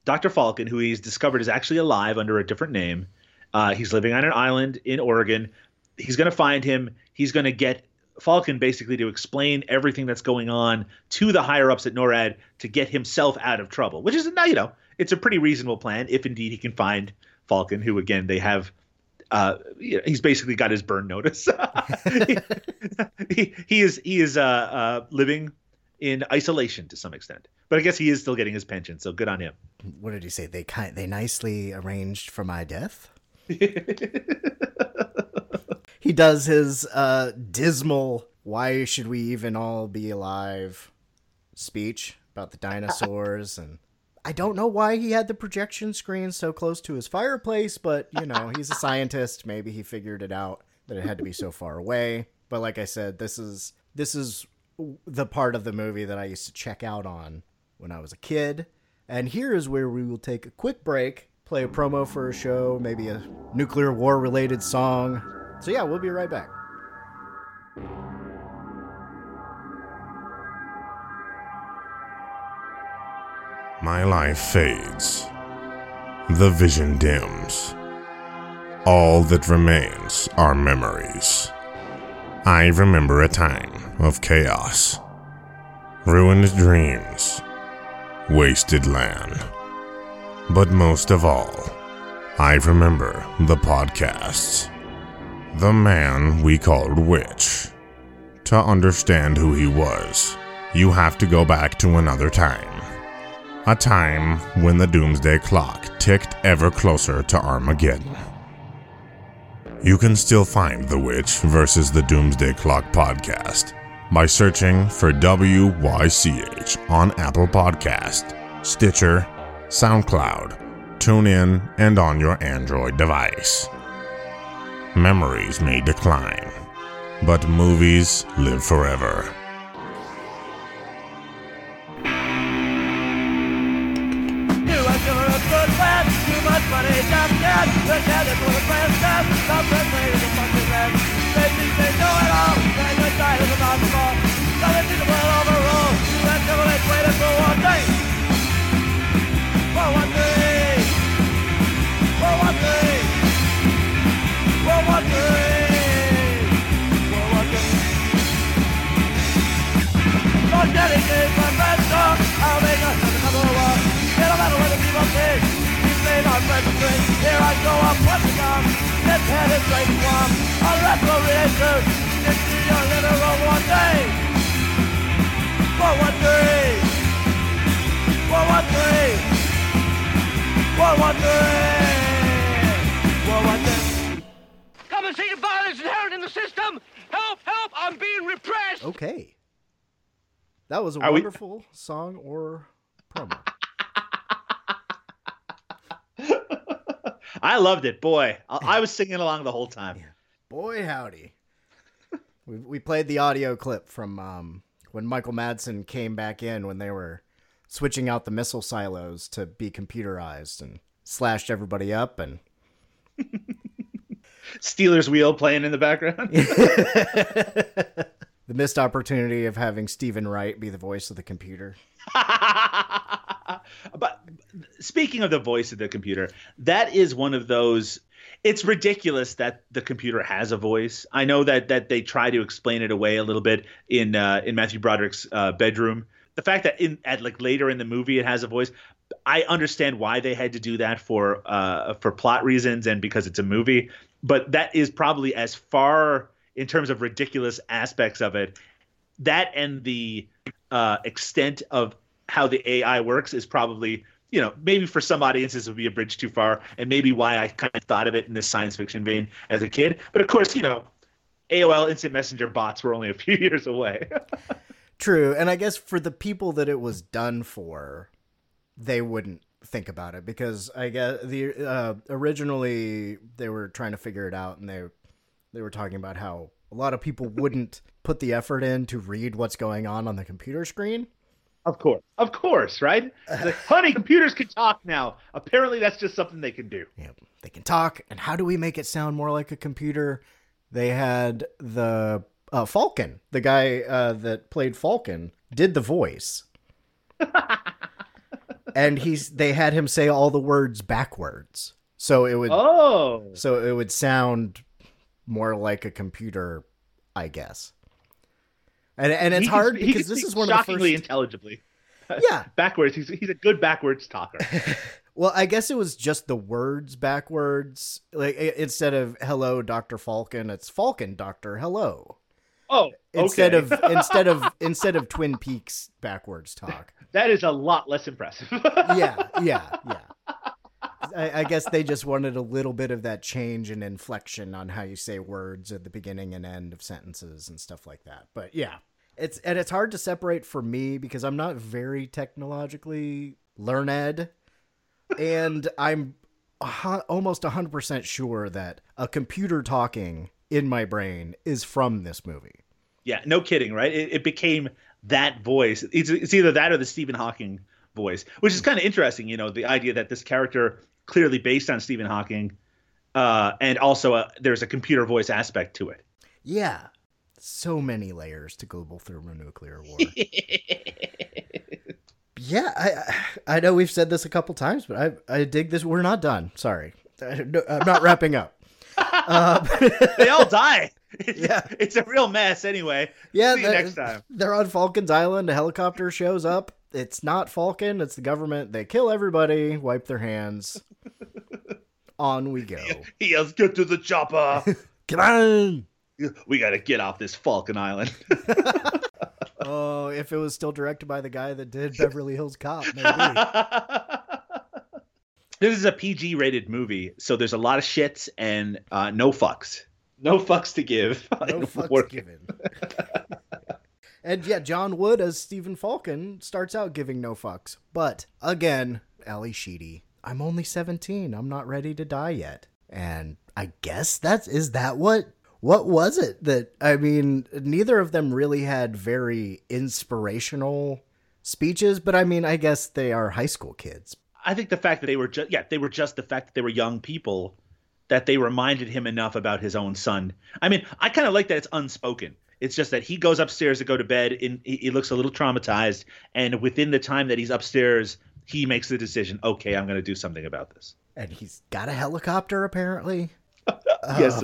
Dr. Falken, who he's discovered is actually alive under a different name. Uh, he's living on an island in Oregon. He's going to find him. He's going to get Falken basically to explain everything that's going on to the higher ups at NORAD to get himself out of trouble, which is, now you know, it's a pretty reasonable plan if indeed he can find Falken, who, again, they have. Uh, he's basically got his burn notice. (laughs) he, he is he is uh, uh, living in isolation to some extent. But I guess he is still getting his pension, so good on him.
What did he say? They kind they nicely arranged for my death. (laughs) he does his uh, dismal "Why should we even all be alive?" speech about the dinosaurs, and I don't know why he had the projection screen so close to his fireplace, but you know (laughs) he's a scientist. Maybe he figured it out that it had to be so far away. But like I said, this is this is the part of the movie that I used to check out on when I was a kid. And here is where we will take a quick break, play a promo for a show, maybe a nuclear war related song. So, yeah, we'll be right back.
My life fades. The vision dims. All that remains are memories. I remember a time of chaos, ruined dreams, wasted land. But most of all, I remember the podcasts. The man we called Witch. To understand who he was, you have to go back to another time. A time when the doomsday clock ticked ever closer to Armageddon. You can still find The Witch versus the Doomsday Clock podcast by searching for WYCH on Apple Podcast, Stitcher, SoundCloud, TuneIn, and on your Android device. Memories may decline, but movies live forever.
Money, dumb cat. The the the fucking. They think they know it all, the fall. So they think the world for one day. For one day. For one day. For one day. One. Don't dedicate my best song, I'll make us another one. Get a matter where the people say, we played our friends straight. Here I go up, what's the gun? Let's head it straight from a retro reaction. Into your literal one day. For one day. For one day. For one day. For one day. Come and see the violence inherent in the system. Help, help, I'm being repressed.
Okay. That was a
Are we-
wonderful song or promo.
I loved it, boy. I, I was singing along the whole time.
Boy, howdy. we, we played the audio clip from um, when Michael Madsen came back in when they were switching out the missile silos to be computerized and slashed everybody up and (laughs)
Stealers Wheel playing in the background. (laughs)
the missed opportunity of having Steven Wright be the voice of the computer. (laughs)
but speaking of the voice of the computer, that is one of those. It's ridiculous that the computer has a voice. I know that that they try to explain it away a little bit in uh, in Matthew Broderick's uh, bedroom. The fact that in at like later in the movie it has a voice, I understand why they had to do that for uh, for plot reasons and because it's a movie. But that is probably as far in terms of ridiculous aspects of it. That and the uh, extent of how the AI works is probably, you know, maybe for some audiences it would be a bridge too far, and maybe why I kind of thought of it in this science fiction vein as a kid. But of course, you know, AOL Instant Messenger bots were only a (laughs) few years away. (laughs)
True, and I guess for the people that it was done for, they wouldn't think about it because I guess the uh, originally they were trying to figure it out, and they they were talking about how a lot of people wouldn't put the effort in to read what's going on on the computer screen.
Of course, of course, right? Like, (laughs) honey, computers can talk now. Apparently, that's just something they can do.
They can talk, and how do we make it sound more like a computer? They had the uh, Falken, the guy uh, that played Falken, did the voice. (laughs) and he's they had him say all the words backwards. So it would
Oh.
so it would sound more like a computer, I guess. And and it's
He
hard
he
because this is one of the first
intelligibly. (laughs)
Yeah.
backwards. He's he's a good backwards talker. (laughs)
Well, I guess it was just the words backwards. Like instead of "Hello, Doctor Falken," it's "Falken, Doctor, hello."
Oh, okay.
Instead of instead of (laughs) instead of Twin Peaks backwards talk.
that is a lot less impressive.
Yeah, yeah, yeah. I, I guess they just wanted a little bit of that change in inflection on how you say words at the beginning and end of sentences and stuff like that. But yeah, it's and it's hard to separate for me because I'm not very technologically learned, and I'm almost 100% sure that a computer talking in my brain is from this movie.
Yeah, no kidding, right? It, it became that voice. It's, it's either that or the Stephen Hawking voice, which is kind of interesting. You know, the idea that this character clearly based on Stephen Hawking, uh, and also a, there's a computer voice aspect to it.
Yeah. So many layers to global thermonuclear war. (laughs) yeah, I I know we've said this a couple times, but I I dig this. We're not done. Sorry, no, I'm not wrapping up. (laughs) Uh, (laughs)
they all die. It's, yeah, it's a real mess. Anyway,
yeah,
see you next time.
They're on Falken's Island. A helicopter shows up. It's not Falken. It's the government. They kill everybody. Wipe their hands. (laughs) on we go.
He yells, "Get to the chopper! (laughs)
Come on!"
We got to get off this Falken Island." (laughs)
Oh, if it was still directed by the guy that did Beverly Hills Cop, maybe.
this is a PG rated movie, so there's a lot of shits and uh, no fucks. No fucks to give.
No fucks given. And yeah, John Wood as Stephen Falken starts out giving no fucks. But again, Ally Sheedy, I'm only 17. I'm not ready to die yet. And I guess that's is that what what was it that I mean, neither of them really had very inspirational speeches, but I mean, I guess they are high school kids.
I think the fact that they were just yeah, they were just the fact that they were young people that they reminded him enough about his own son. I mean, I kind of like that it's unspoken. It's just that he goes upstairs to go to bed and he, he looks a little traumatized and within the time that he's upstairs, he makes the decision, "Okay, I'm going to do something about this."
And he's got a helicopter apparently. (laughs)
Yes.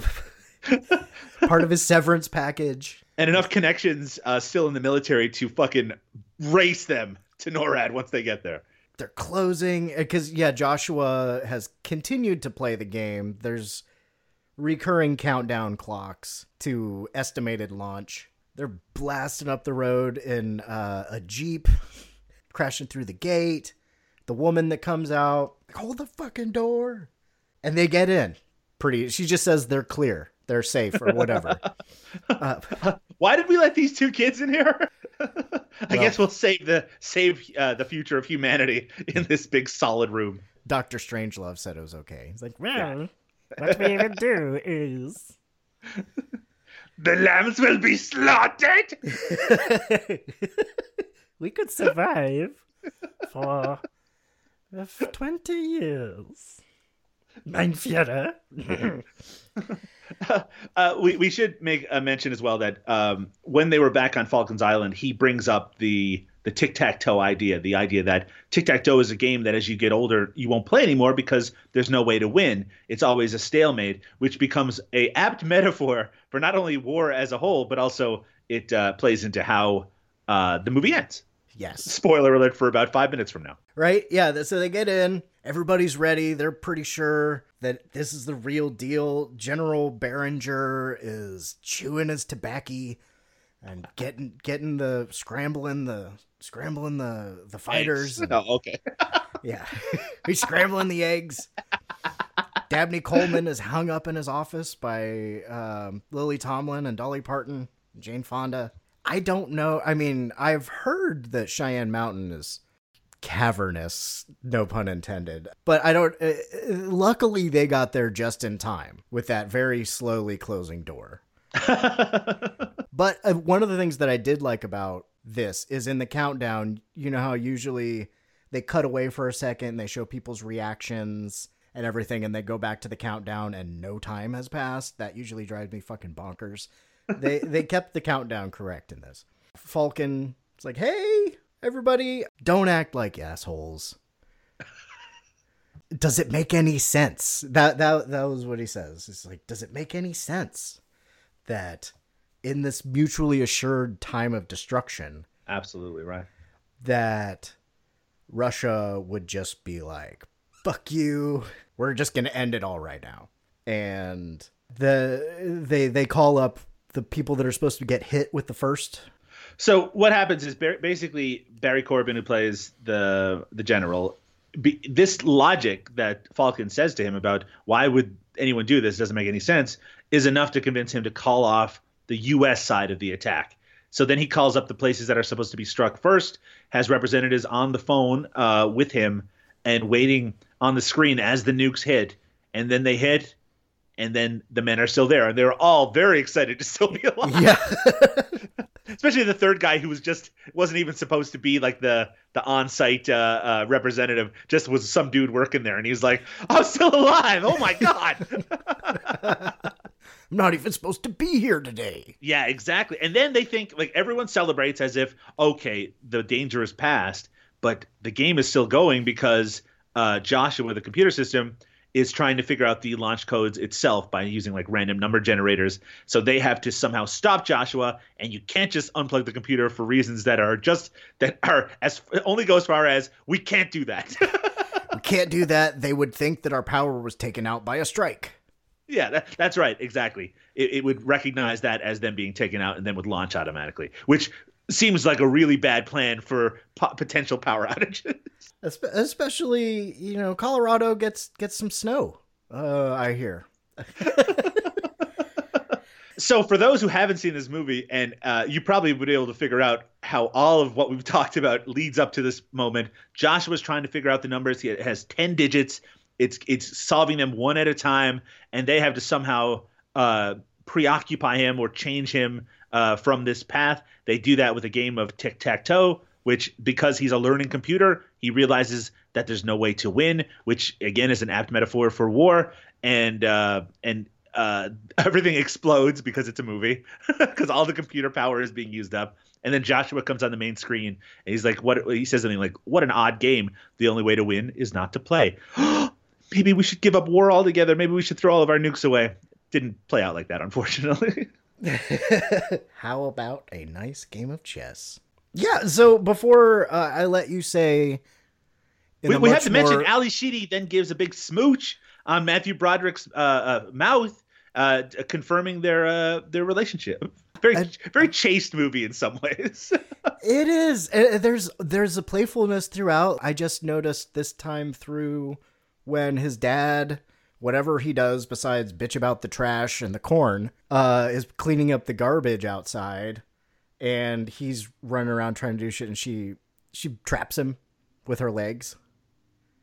Uh, (laughs) part of his severance package.
And enough connections uh, still in the military to fucking race them to NORAD once they get there.
they're closing because yeah joshua has continued to play the game there's recurring countdown clocks to estimated launch. They're blasting up the road in uh, a jeep crashing through the gate the woman that comes out hold the fucking door. And they get in. Pretty she just says they're clear they're safe or whatever. (laughs) Uh, (laughs)
Why did we let these two kids in here? (laughs) I guess we'll save the save uh, the future of humanity in this big solid room.
dr strangelove said it was okay. He's like
Well, what we will do is. (laughs)
The lambs will be slaughtered. (laughs)
we could survive for 20 years. Mein Führer. (laughs)
uh, we we should make a mention as well that um, when they were back on Falken's Island, he brings up the the tic tac toe idea, the idea that tic tac toe is a game that as you get older you won't play anymore because there's no way to win. It's always a stalemate, which becomes a apt (laughs) metaphor for not only war as a whole, but also it uh, plays into how uh, the movie ends.
yes
Spoiler alert for about five minutes from now.
right? Yeah, so they get in, everybody's ready. They're pretty sure that this is the real deal. General Beringer is chewing his tobacco and getting getting the scrambling the scrambling the the fighters. and- (laughs)
Oh, okay. (laughs)
yeah, (laughs) he's scrambling the eggs. Dabney Coleman is hung up in his office by um, Lily Tomlin and Dolly Parton, Jane Fonda. I don't know. I mean, I've heard that Cheyenne Mountain is cavernous, no pun intended. But I don't. Uh, uh, luckily, they got there just in time with that very slowly closing door. (laughs) but uh, one of the things that I did like about this is in the countdown, you know how usually they cut away for a second, they show people's reactions and everything, and they go back to the countdown and no time has passed? That usually drives me fucking bonkers. they (laughs) they kept the countdown correct in this. Falken is like, "Hey, everybody, don't act like assholes." Does it make any sense? That that that was what he says. It's like, does it make any sense that in this mutually assured time of destruction,
Absolutely right.
that Russia would just be like, "Fuck you. We're just going to end it all right now." And the they they call up the people that are supposed to get hit with the first
So what happens is basically Barry Corbin, who plays the the general, be, this logic that Falken says to him about why would anyone do this doesn't make any sense is enough to convince him to call off the U.S. side of the attack. So then he calls up the places that are supposed to be struck first, has representatives on the phone uh, with him, and waiting on the screen as the nukes hit, and then they hit, and then the men are still there, and they're all very excited to still be (laughs) alive.
Yeah. (laughs)
Especially the third guy who was just wasn't even supposed to be like the the on-site uh, uh, representative, just was some dude working there, and he was like, "I'm still alive! Oh my god!" (laughs)
I'm not even supposed to be here today.
Yeah, exactly. And then they think like everyone celebrates as if okay, the danger is past, but the game is still going because uh, Joshua, the computer system, is trying to figure out the launch codes itself by using like random number generators. So they have to somehow stop Joshua, and you can't just unplug the computer for reasons that are just that are as only go as far as we can't do that. (laughs)
we can't do that. They would think that our power was taken out by a strike.
Yeah, that, that's right. Exactly. It, it would recognize that as them being taken out and then would launch automatically, which seems like a really bad plan for po- potential power (laughs) outages.
Especially, you know, Colorado gets gets some snow. Uh, I hear. (laughs)
So, for those who haven't seen this movie, and uh, you probably would be able to figure out how all of what we've (laughs) talked about leads up to this moment. Joshua's trying to figure out the numbers. He has ten digits. It's it's solving them one at a time, and they have to somehow uh, preoccupy him or change him uh, from this path. They do that with a game of tic tac toe, which because he's a learning computer, he realizes that there's no way to win, which again is an apt metaphor for war. And uh, and uh, (laughs) everything explodes because it's a movie, (laughs) because all the computer power is being used up. And then Joshua comes on the main screen and he's like, "What?" He says something like, "What an odd game. The only way to win is not to play. (gasps) (gasps) Maybe we should give up war altogether. Maybe we should throw all of our nukes away." Didn't play out like that, unfortunately. (laughs) (laughs)
How about a nice game of chess? Yeah. So before uh, I let you say,
we we have to mention Ally Sheedy then gives a big smooch on Matthew Broderick's uh, uh, mouth, uh, confirming their uh, their relationship. Very very chaste movie in some ways. (laughs)
It is. Uh, There's there's a playfulness throughout. I just noticed this time through when his dad, whatever he does besides bitch about the trash and the corn, uh, is cleaning up the garbage outside, and he's running around trying to do shit, and she she traps him with her legs.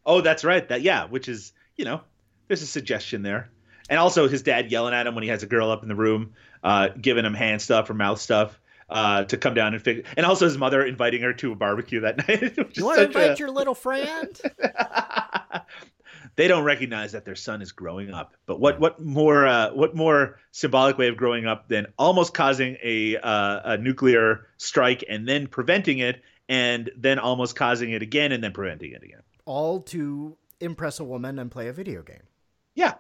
oh, that's right. That yeah, which is you know there's a suggestion there, and also his dad yelling at him when he has a girl up in the room, uh, giving him hand stuff or mouth stuff. Uh, to come down and fix, and also his mother inviting her to a barbecue that (laughs) night.
You want to
such a-
invite your little friend? (laughs)
they don't recognize that their son is growing up. But what what more uh, what more symbolic way of growing up than almost causing a uh, a nuclear strike and then preventing it, and then almost causing it again and then preventing it again.
All to impress a woman and play a video game.
Yeah,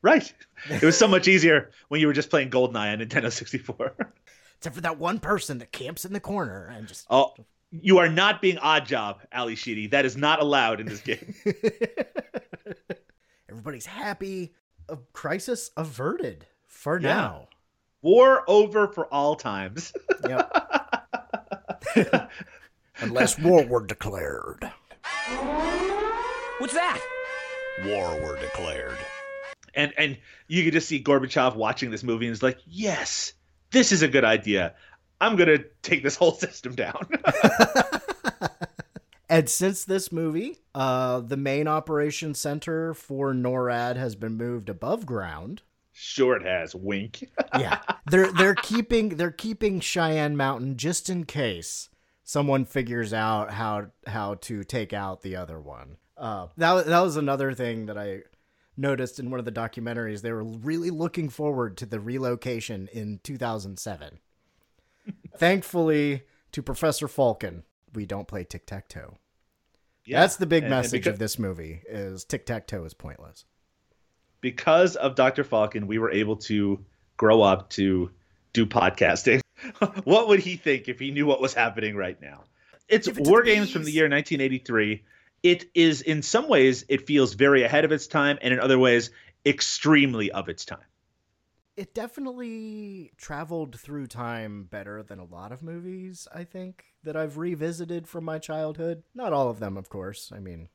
right. It was so much easier when you were just playing GoldenEye on Nintendo 64. (laughs)
Except for that one person that camps in the corner and just
oh, you are not being odd job, Ally Sheedy. That is not allowed in this game. (laughs)
everybody's happy. A crisis averted for
Yeah.
now.
War over for all times.
Yep. (laughs) Unless war were declared.
What's that?
War were declared.
and and you could just see Gorbachev watching this movie and is like, yes, this is a good idea. I'm gonna take this whole (laughs) system down. (laughs)
And since this movie, uh, the main operation center for NORAD has been moved above ground.
sure, it has. Wink. (laughs)
Yeah, they're they're keeping they're keeping Cheyenne Mountain just in case someone figures out how how to take out the other one. Uh, that that was another thing that I noticed in one of the documentaries they were really looking forward to the relocation in 2007. Thankfully, to Professor Falken, we don't play tic tac toe.
Yeah,
That's the big
and- and
message
because-
of this movie: is tic tac toe is pointless.
because of Dr. Falken, we were able to grow up to do podcasting. (laughs) what would he think if he knew what was happening right now? It's War Games from the year 1983. It is, in some ways, it feels very ahead of its time, and in other ways, extremely of its time.
It definitely traveled through time better than a lot of movies, I think, that I've revisited from my childhood. Not all of them, of course. I mean,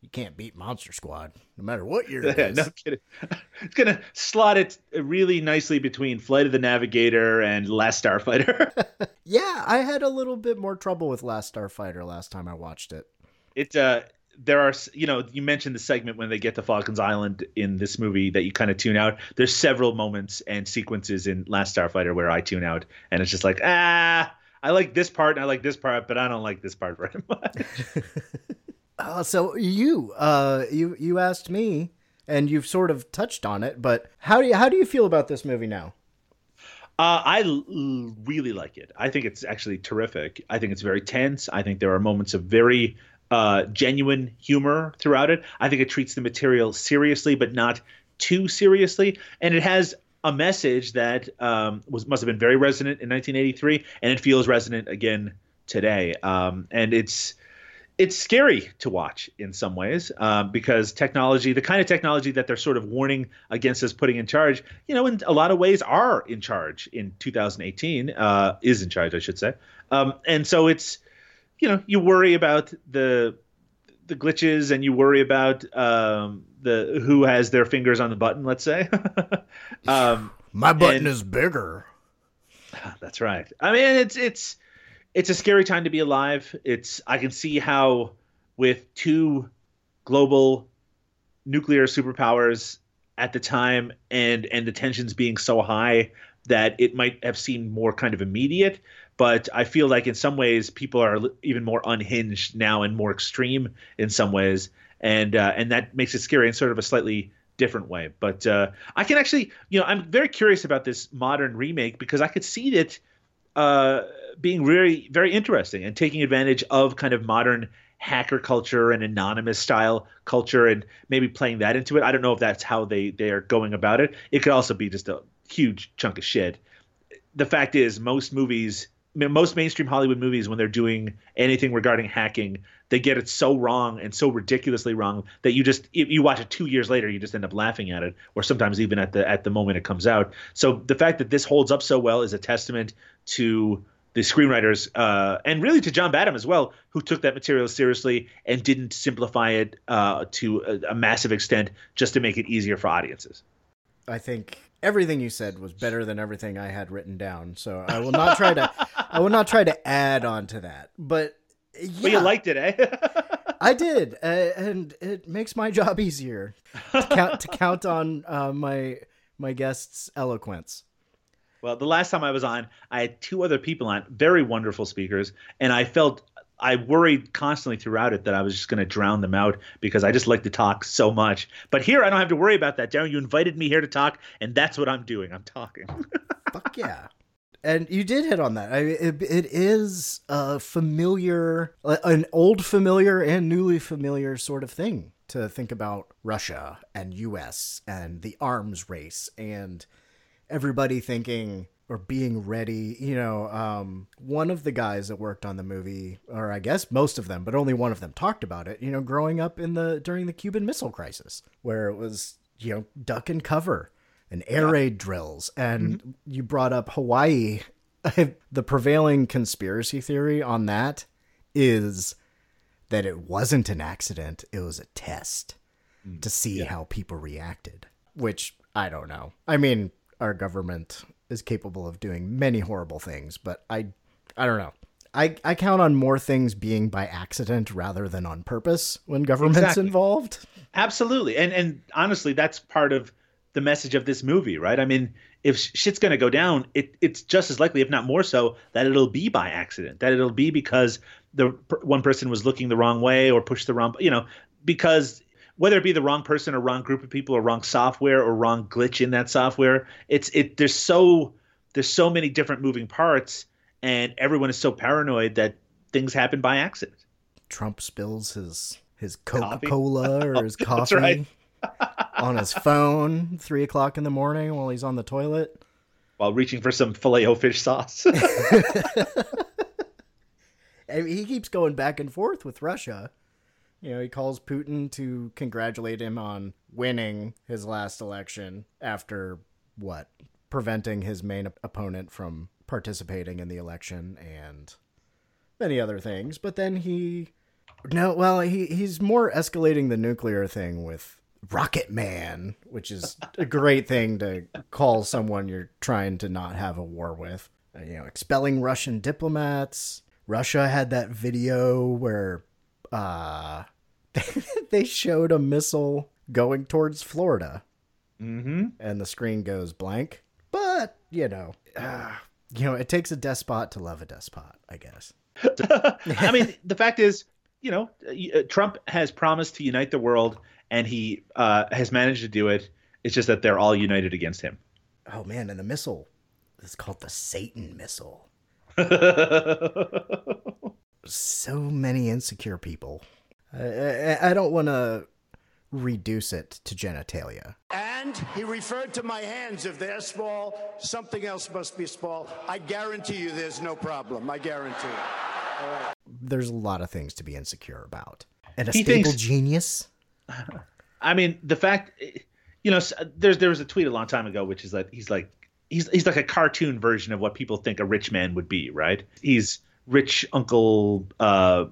you can't beat Monster Squad, no matter what year (laughs) it is.
no kidding. (laughs) It's gonna slot it really nicely between Flight of the Navigator and Last Starfighter. (laughs)
Yeah, I had a little bit more trouble with Last Starfighter last time I watched it.
it uh there are you know you mentioned the segment when they get to Falken's island in this movie that you kind of tune out there's several moments and sequences in last starfighter where i tune out and it's just like ah i like this part and i like this part but i don't like this part (laughs) very much (laughs)
Uh, so you, uh, you, you asked me, and you've sort of touched on it, but how do you how do you feel about this movie now?
Uh, I l- really like it. I think it's actually terrific. I think it's very tense. I think there are moments of very uh, genuine humor throughout it. I think it treats the material seriously, but not too seriously. And it has a message that um, was must have been very resonant in 1983, and it feels resonant again today. Um, and it's it's scary to watch in some ways um, because technology, the kind of technology that they're sort of warning against us putting in charge, you know, in a lot of ways are in charge in 2018, uh, is in charge, I should say. Um, and so it's, you know, you worry about the the glitches and you worry about um, the who has their fingers on the button, let's say. (laughs) um,
My button
and-
is bigger.
that's right. I mean, it's it's it's a scary time to be alive. It's I can see how with two global nuclear superpowers at the time and and the tensions being so high that it might have seemed more kind of immediate but i feel like in some ways people are even more unhinged now and more extreme in some ways and uh, and that makes it scary in sort of a slightly different way but uh, i can actually you know i'm very curious about this modern remake because i could see it uh, being very very interesting and taking advantage of kind of modern hacker culture and anonymous style culture and maybe playing that into it. I don't know if that's how they they are going about it. It could also be just a huge chunk of shit. The fact is, most movies, most mainstream Hollywood movies, when they're doing anything regarding hacking, they get it so wrong and so ridiculously wrong that you just you watch it two years later, you just end up laughing at it, or sometimes even at the at the moment it comes out. So the fact that this holds up so well is a testament to the screenwriters uh, and really to John Badham as well, who took that material seriously and didn't simplify it uh, to a, a massive extent just to make it easier for audiences.
I think everything you said was better than everything I had written down. So I will not try to I will not try to add on to that. But yeah,
But you liked it, eh? (laughs)
I did, uh, and it makes my job easier to count to count on uh, my my guests' eloquence.
Well, the last time I was on, I had two other people on, very wonderful speakers, and I felt I worried constantly throughout it that I was just going to drown them out because I just like to talk so much. But here, I don't have to worry about that, Daeron. You invited me here to talk, and that's what I'm doing. I'm talking. (laughs)
Fuck yeah. And you did hit on that. I, it, it is a familiar, an old familiar and newly familiar sort of thing to think about Russia and U.S. and the arms race and everybody thinking or being ready. You know, um, one of the guys that worked on the movie, or I guess most of them, but only one of them talked about it. You know, growing up in the during the Cuban Missile Crisis, where it was you know duck and cover and air raid drills, and you brought up Hawaii. (laughs) the prevailing conspiracy theory on that is that it wasn't an accident; it was a test to see how people reacted. Which I don't know. I mean, our government is capable of doing many horrible things, but I, I don't know. I, I count on more things being by accident rather than on purpose when government's
Exactly.
involved.
Absolutely, and and honestly, that's part of the message of this movie, right? I mean, if shit's going to go down, it it's just as likely, if not more so, that it'll be by accident. That it'll be because the one person was looking the wrong way or pushed the wrong, you know, because whether it be the wrong person or wrong group of people or wrong software or wrong glitch in that software. It's it there's so there's so many different moving parts and everyone is so paranoid that things happen by accident.
Trump spills his his Coca Cola (laughs) or his coffee
right.
on his phone three o'clock in the morning while he's on the toilet.
While reaching for some filet o fish sauce. (laughs) (laughs)
I mean, he keeps going back and forth with Russia. You know, he calls Putin to congratulate him on winning his last election after what? Preventing his main op- opponent from participating in the election and many other things. But then he no, well, he he's more escalating the nuclear thing with Rocket Man, which is a great thing to call someone you're trying to not have a war with. You know, expelling Russian diplomats. Russia had that video where uh (laughs) they showed a missile going towards Florida.
Mm-hmm.
And the screen goes blank. But, you know, uh, (sighs) you know, it takes a despot to love a despot, I guess. (laughs)
I mean, the fact is, you know, uh, Trump has promised to unite the world, and he uh, has managed to do it. It's just that they're all united against him.
Oh man, and the missile is called the Satan missile. (laughs) so many insecure people. I, I, I don't want to reduce it to genitalia.
And he referred to my hands. If they're small, something else must be small. I guarantee you there's no problem. I guarantee it. All right.
There's a lot of things to be insecure about. And a
He
stable
thinks-
genius. (laughs)
I mean, the fact, you know, there's there was a tweet a long time ago, which is that he's like he's he's like a cartoon version of what people think a rich man would be, right? He's rich Uncle uh,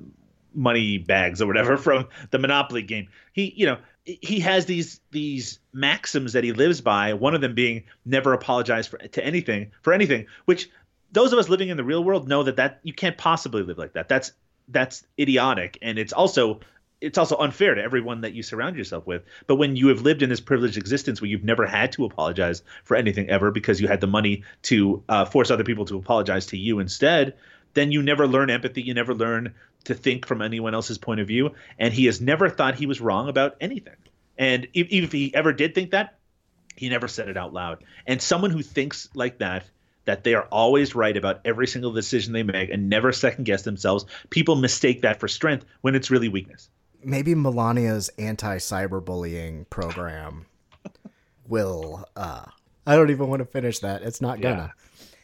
Money Bags or whatever from the Monopoly game. He, you know, he has these these maxims that he lives by. One of them being never apologize for to anything for anything, which those of us living in the real world know that that you can't possibly live like that. That's that's idiotic, and it's also it's also unfair to everyone that you surround yourself with. But when you have lived in this privileged existence where you've never had to apologize for anything ever because you had the money to uh, force other people to apologize to you instead, then you never learn empathy. You never learn to think from anyone else's point of view. And he has never thought he was wrong about anything. And if, if he ever did think that, he never said it out loud. And someone who thinks like that, that they are always right about every single decision they make and never second guess themselves, people mistake that for strength when it's really weakness.
Maybe Melania's anti cyberbullying program will. uh I don't even want to finish that. It's not gonna.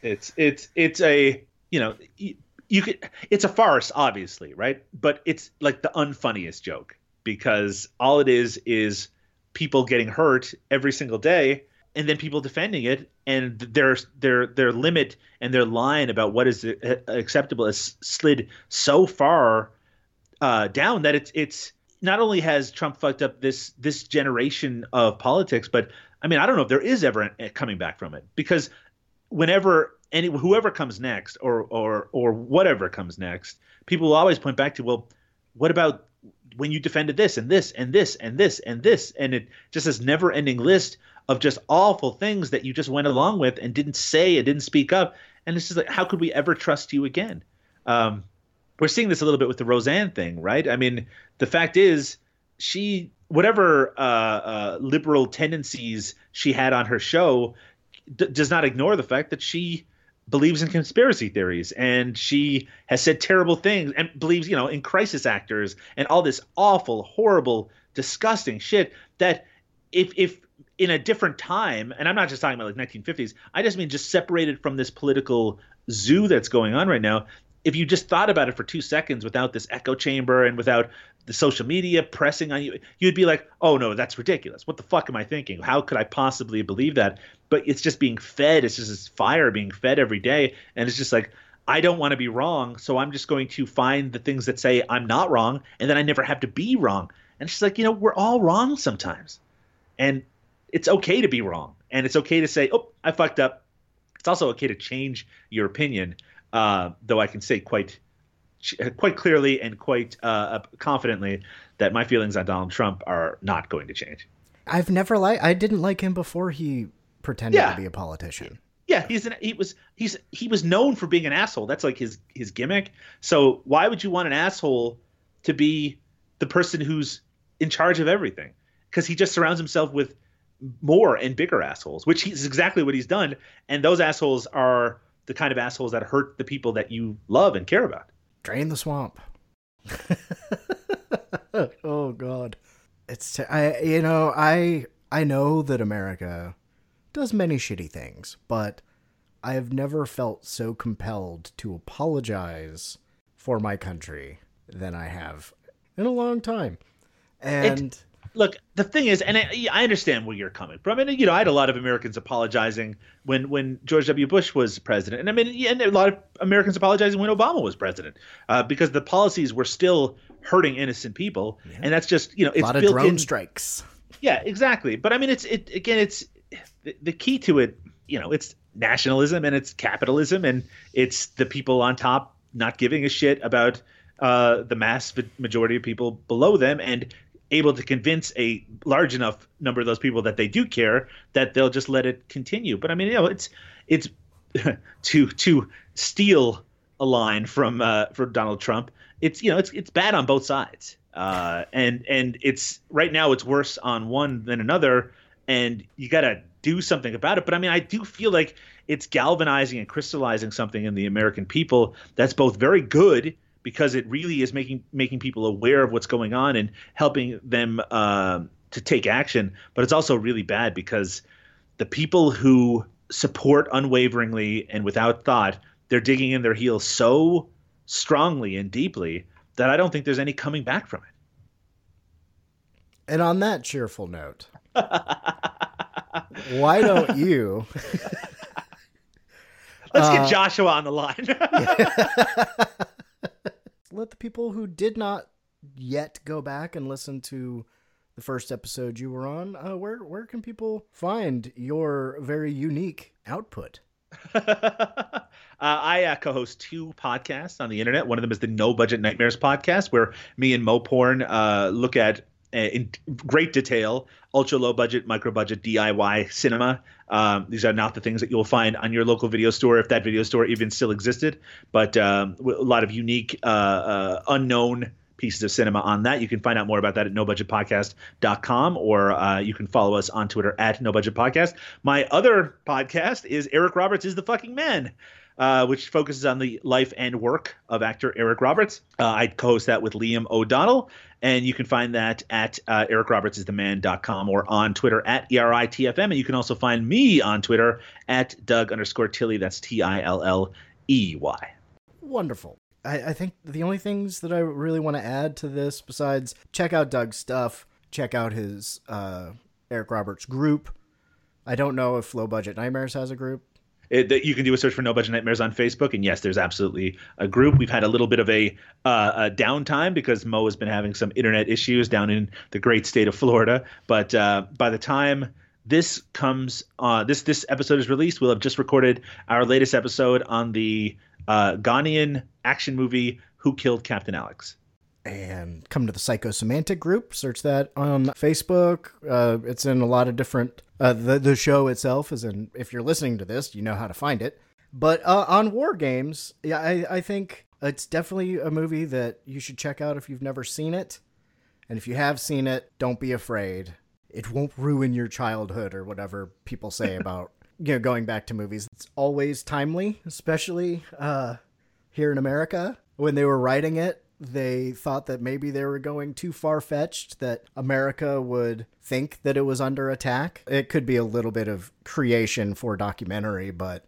It's it's it's a you know you, you could it's a farce obviously right? But it's like the unfunniest joke because all it is is people getting hurt every single day and then people defending it and their their their limit and their line about what is acceptable has slid so far uh, down that it's it's not only has Trump fucked up this this generation of politics, but I mean I don't know if there is ever a, coming back from it because whenever any whoever comes next or or or whatever comes next, people will always point back to well, what about when you defended this and this and this and this and this? And it just this never ending list of just awful things that you just went along with and didn't say and didn't speak up. And it's just like how could we ever trust you again? Um, we're seeing this a little bit with the roseanne thing right? I mean the fact is she whatever uh, uh, liberal tendencies she had on her show d- does not ignore the fact that she believes in conspiracy theories and she has said terrible things and believes you know in crisis actors and all this awful horrible disgusting shit that if if in a different time and i'm not just talking about like 1950s i just mean just separated from this political zoo that's going on right now if you just thought about it for two seconds without this echo chamber and without the social media pressing on you, you'd be like, oh no, that's ridiculous. What the fuck am I thinking? How could I possibly believe that? But it's just being fed. It's just this fire being fed every day. And it's just like, I don't want to be wrong. So I'm just going to find the things that say I'm not wrong. And then I never have to be wrong. And just like, you know, we're all wrong sometimes. And it's okay to be wrong. And it's okay to say, oh, I fucked up. It's also okay to change your opinion. Uh, though I can say quite quite clearly and quite uh, confidently that my feelings on Donald Trump are not going to change.
I've never liked. I didn't like him before he pretended
Yeah.
to be a politician.
Yeah, he's an he was he's he was known for being an asshole. That's like his his gimmick. So why would you want an asshole to be the person who's in charge of everything because he just surrounds himself with more and bigger assholes, which is exactly what he's done. And those assholes are the kind of assholes that hurt the people that you love and care about.
Drain the swamp. (laughs) oh God, it's I you know I I know that America does many shitty things, but I have never felt so compelled to apologize for my country than I have in a long time. And
It- look, the thing is, and I, I understand where you're coming from. And you know, I had a lot of Americans apologizing when when George W. Bush was president, and I mean, and a lot of Americans apologizing when Obama was president, uh, because the policies were still hurting innocent people, and that's just you know,
a
it's
lot of drone
in.
strikes.
Yeah, exactly. But I mean, it's it again. It's the, the key to it. You know, it's nationalism and it's capitalism and it's the people on top not giving a shit about uh, the mass majority of people below them and able to convince a large enough number of those people that they do care that they'll just let it continue. But I mean, you know, it's it's (laughs) to to steal a line from uh, from Donald Trump. It's you know, it's it's bad on both sides. Uh, and and it's right now it's worse on one than another, and you got to do something about it. But I mean, I do feel like it's galvanizing and crystallizing something in the American people that's both very good because it really is making making people aware of what's going on and helping them um to take action. But it's also really bad because the people who support unwaveringly and without thought, they're digging in their heels so strongly and deeply that I don't think there's any coming back from it.
And on that cheerful note, why don't you (laughs)
Let's
Uh,
get Joshua on the line. (laughs) (laughs)
let the people who did not yet go back and listen to the first episode you were on, uh, where where can people find your very unique output? (laughs)
Uh, I uh, co-host two podcasts on the internet. One of them is the No Budget Nightmares podcast, where me and Mo Porn uh, look at in great detail ultra low budget, micro budget DIY cinema. Um, these are not the things that you'll find on your local video store, if that video store even still existed. But um, a lot of unique, uh, uh, unknown pieces of cinema on that. You can find out more about that at nobudgetpodcast.com or uh, you can follow us on Twitter at nobudgetpodcast. My other podcast is Eric Roberts is the fucking man. Uh, which focuses on the life and work of actor Eric Roberts. Uh, I co-host that with Liam O'Donnell, and you can find that at uh, ericrobertsistheman.com or on Twitter at ERITFM. And you can also find me on Twitter at Doug underscore Tilley. That's T I L L E Y.
Wonderful. I, I think the only things that I really want to add to this, besides check out Doug's stuff, check out his uh, Eric Roberts group. I don't know if Low Budget Nightmares has a group.
It, that you can do a search for No Budget Nightmares on Facebook, and yes, there's absolutely a group. We've had a little bit of a, uh, a downtime because Mo has been having some internet issues down in the great state of Florida. But uh, by the time this comes, uh, this this episode is released, we'll have just recorded our latest episode on the uh, Ghanaian action movie Who Killed Captain Alex.
And come to the psychosemantic group. Search that on facebook. Uh, it's in a lot of different uh, the, the show itself is in if you're listening to this you know how to find it. But uh, on WarGames yeah I, I think it's definitely a movie that you should check out if you've never seen it. And if you have seen it don't be afraid. It won't ruin your childhood or whatever people say (laughs) about you know going back to movies. It's always timely especially uh here in America. When they were writing it, they thought that maybe they were going too far fetched, that America would think that it was under attack. It could be a little bit of creation for documentary, but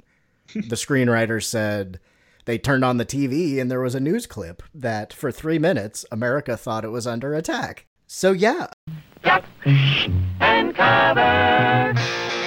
the screenwriter said they turned on the TV and there was a news clip that for three minutes, America thought it was under attack. So, yeah.
and cover.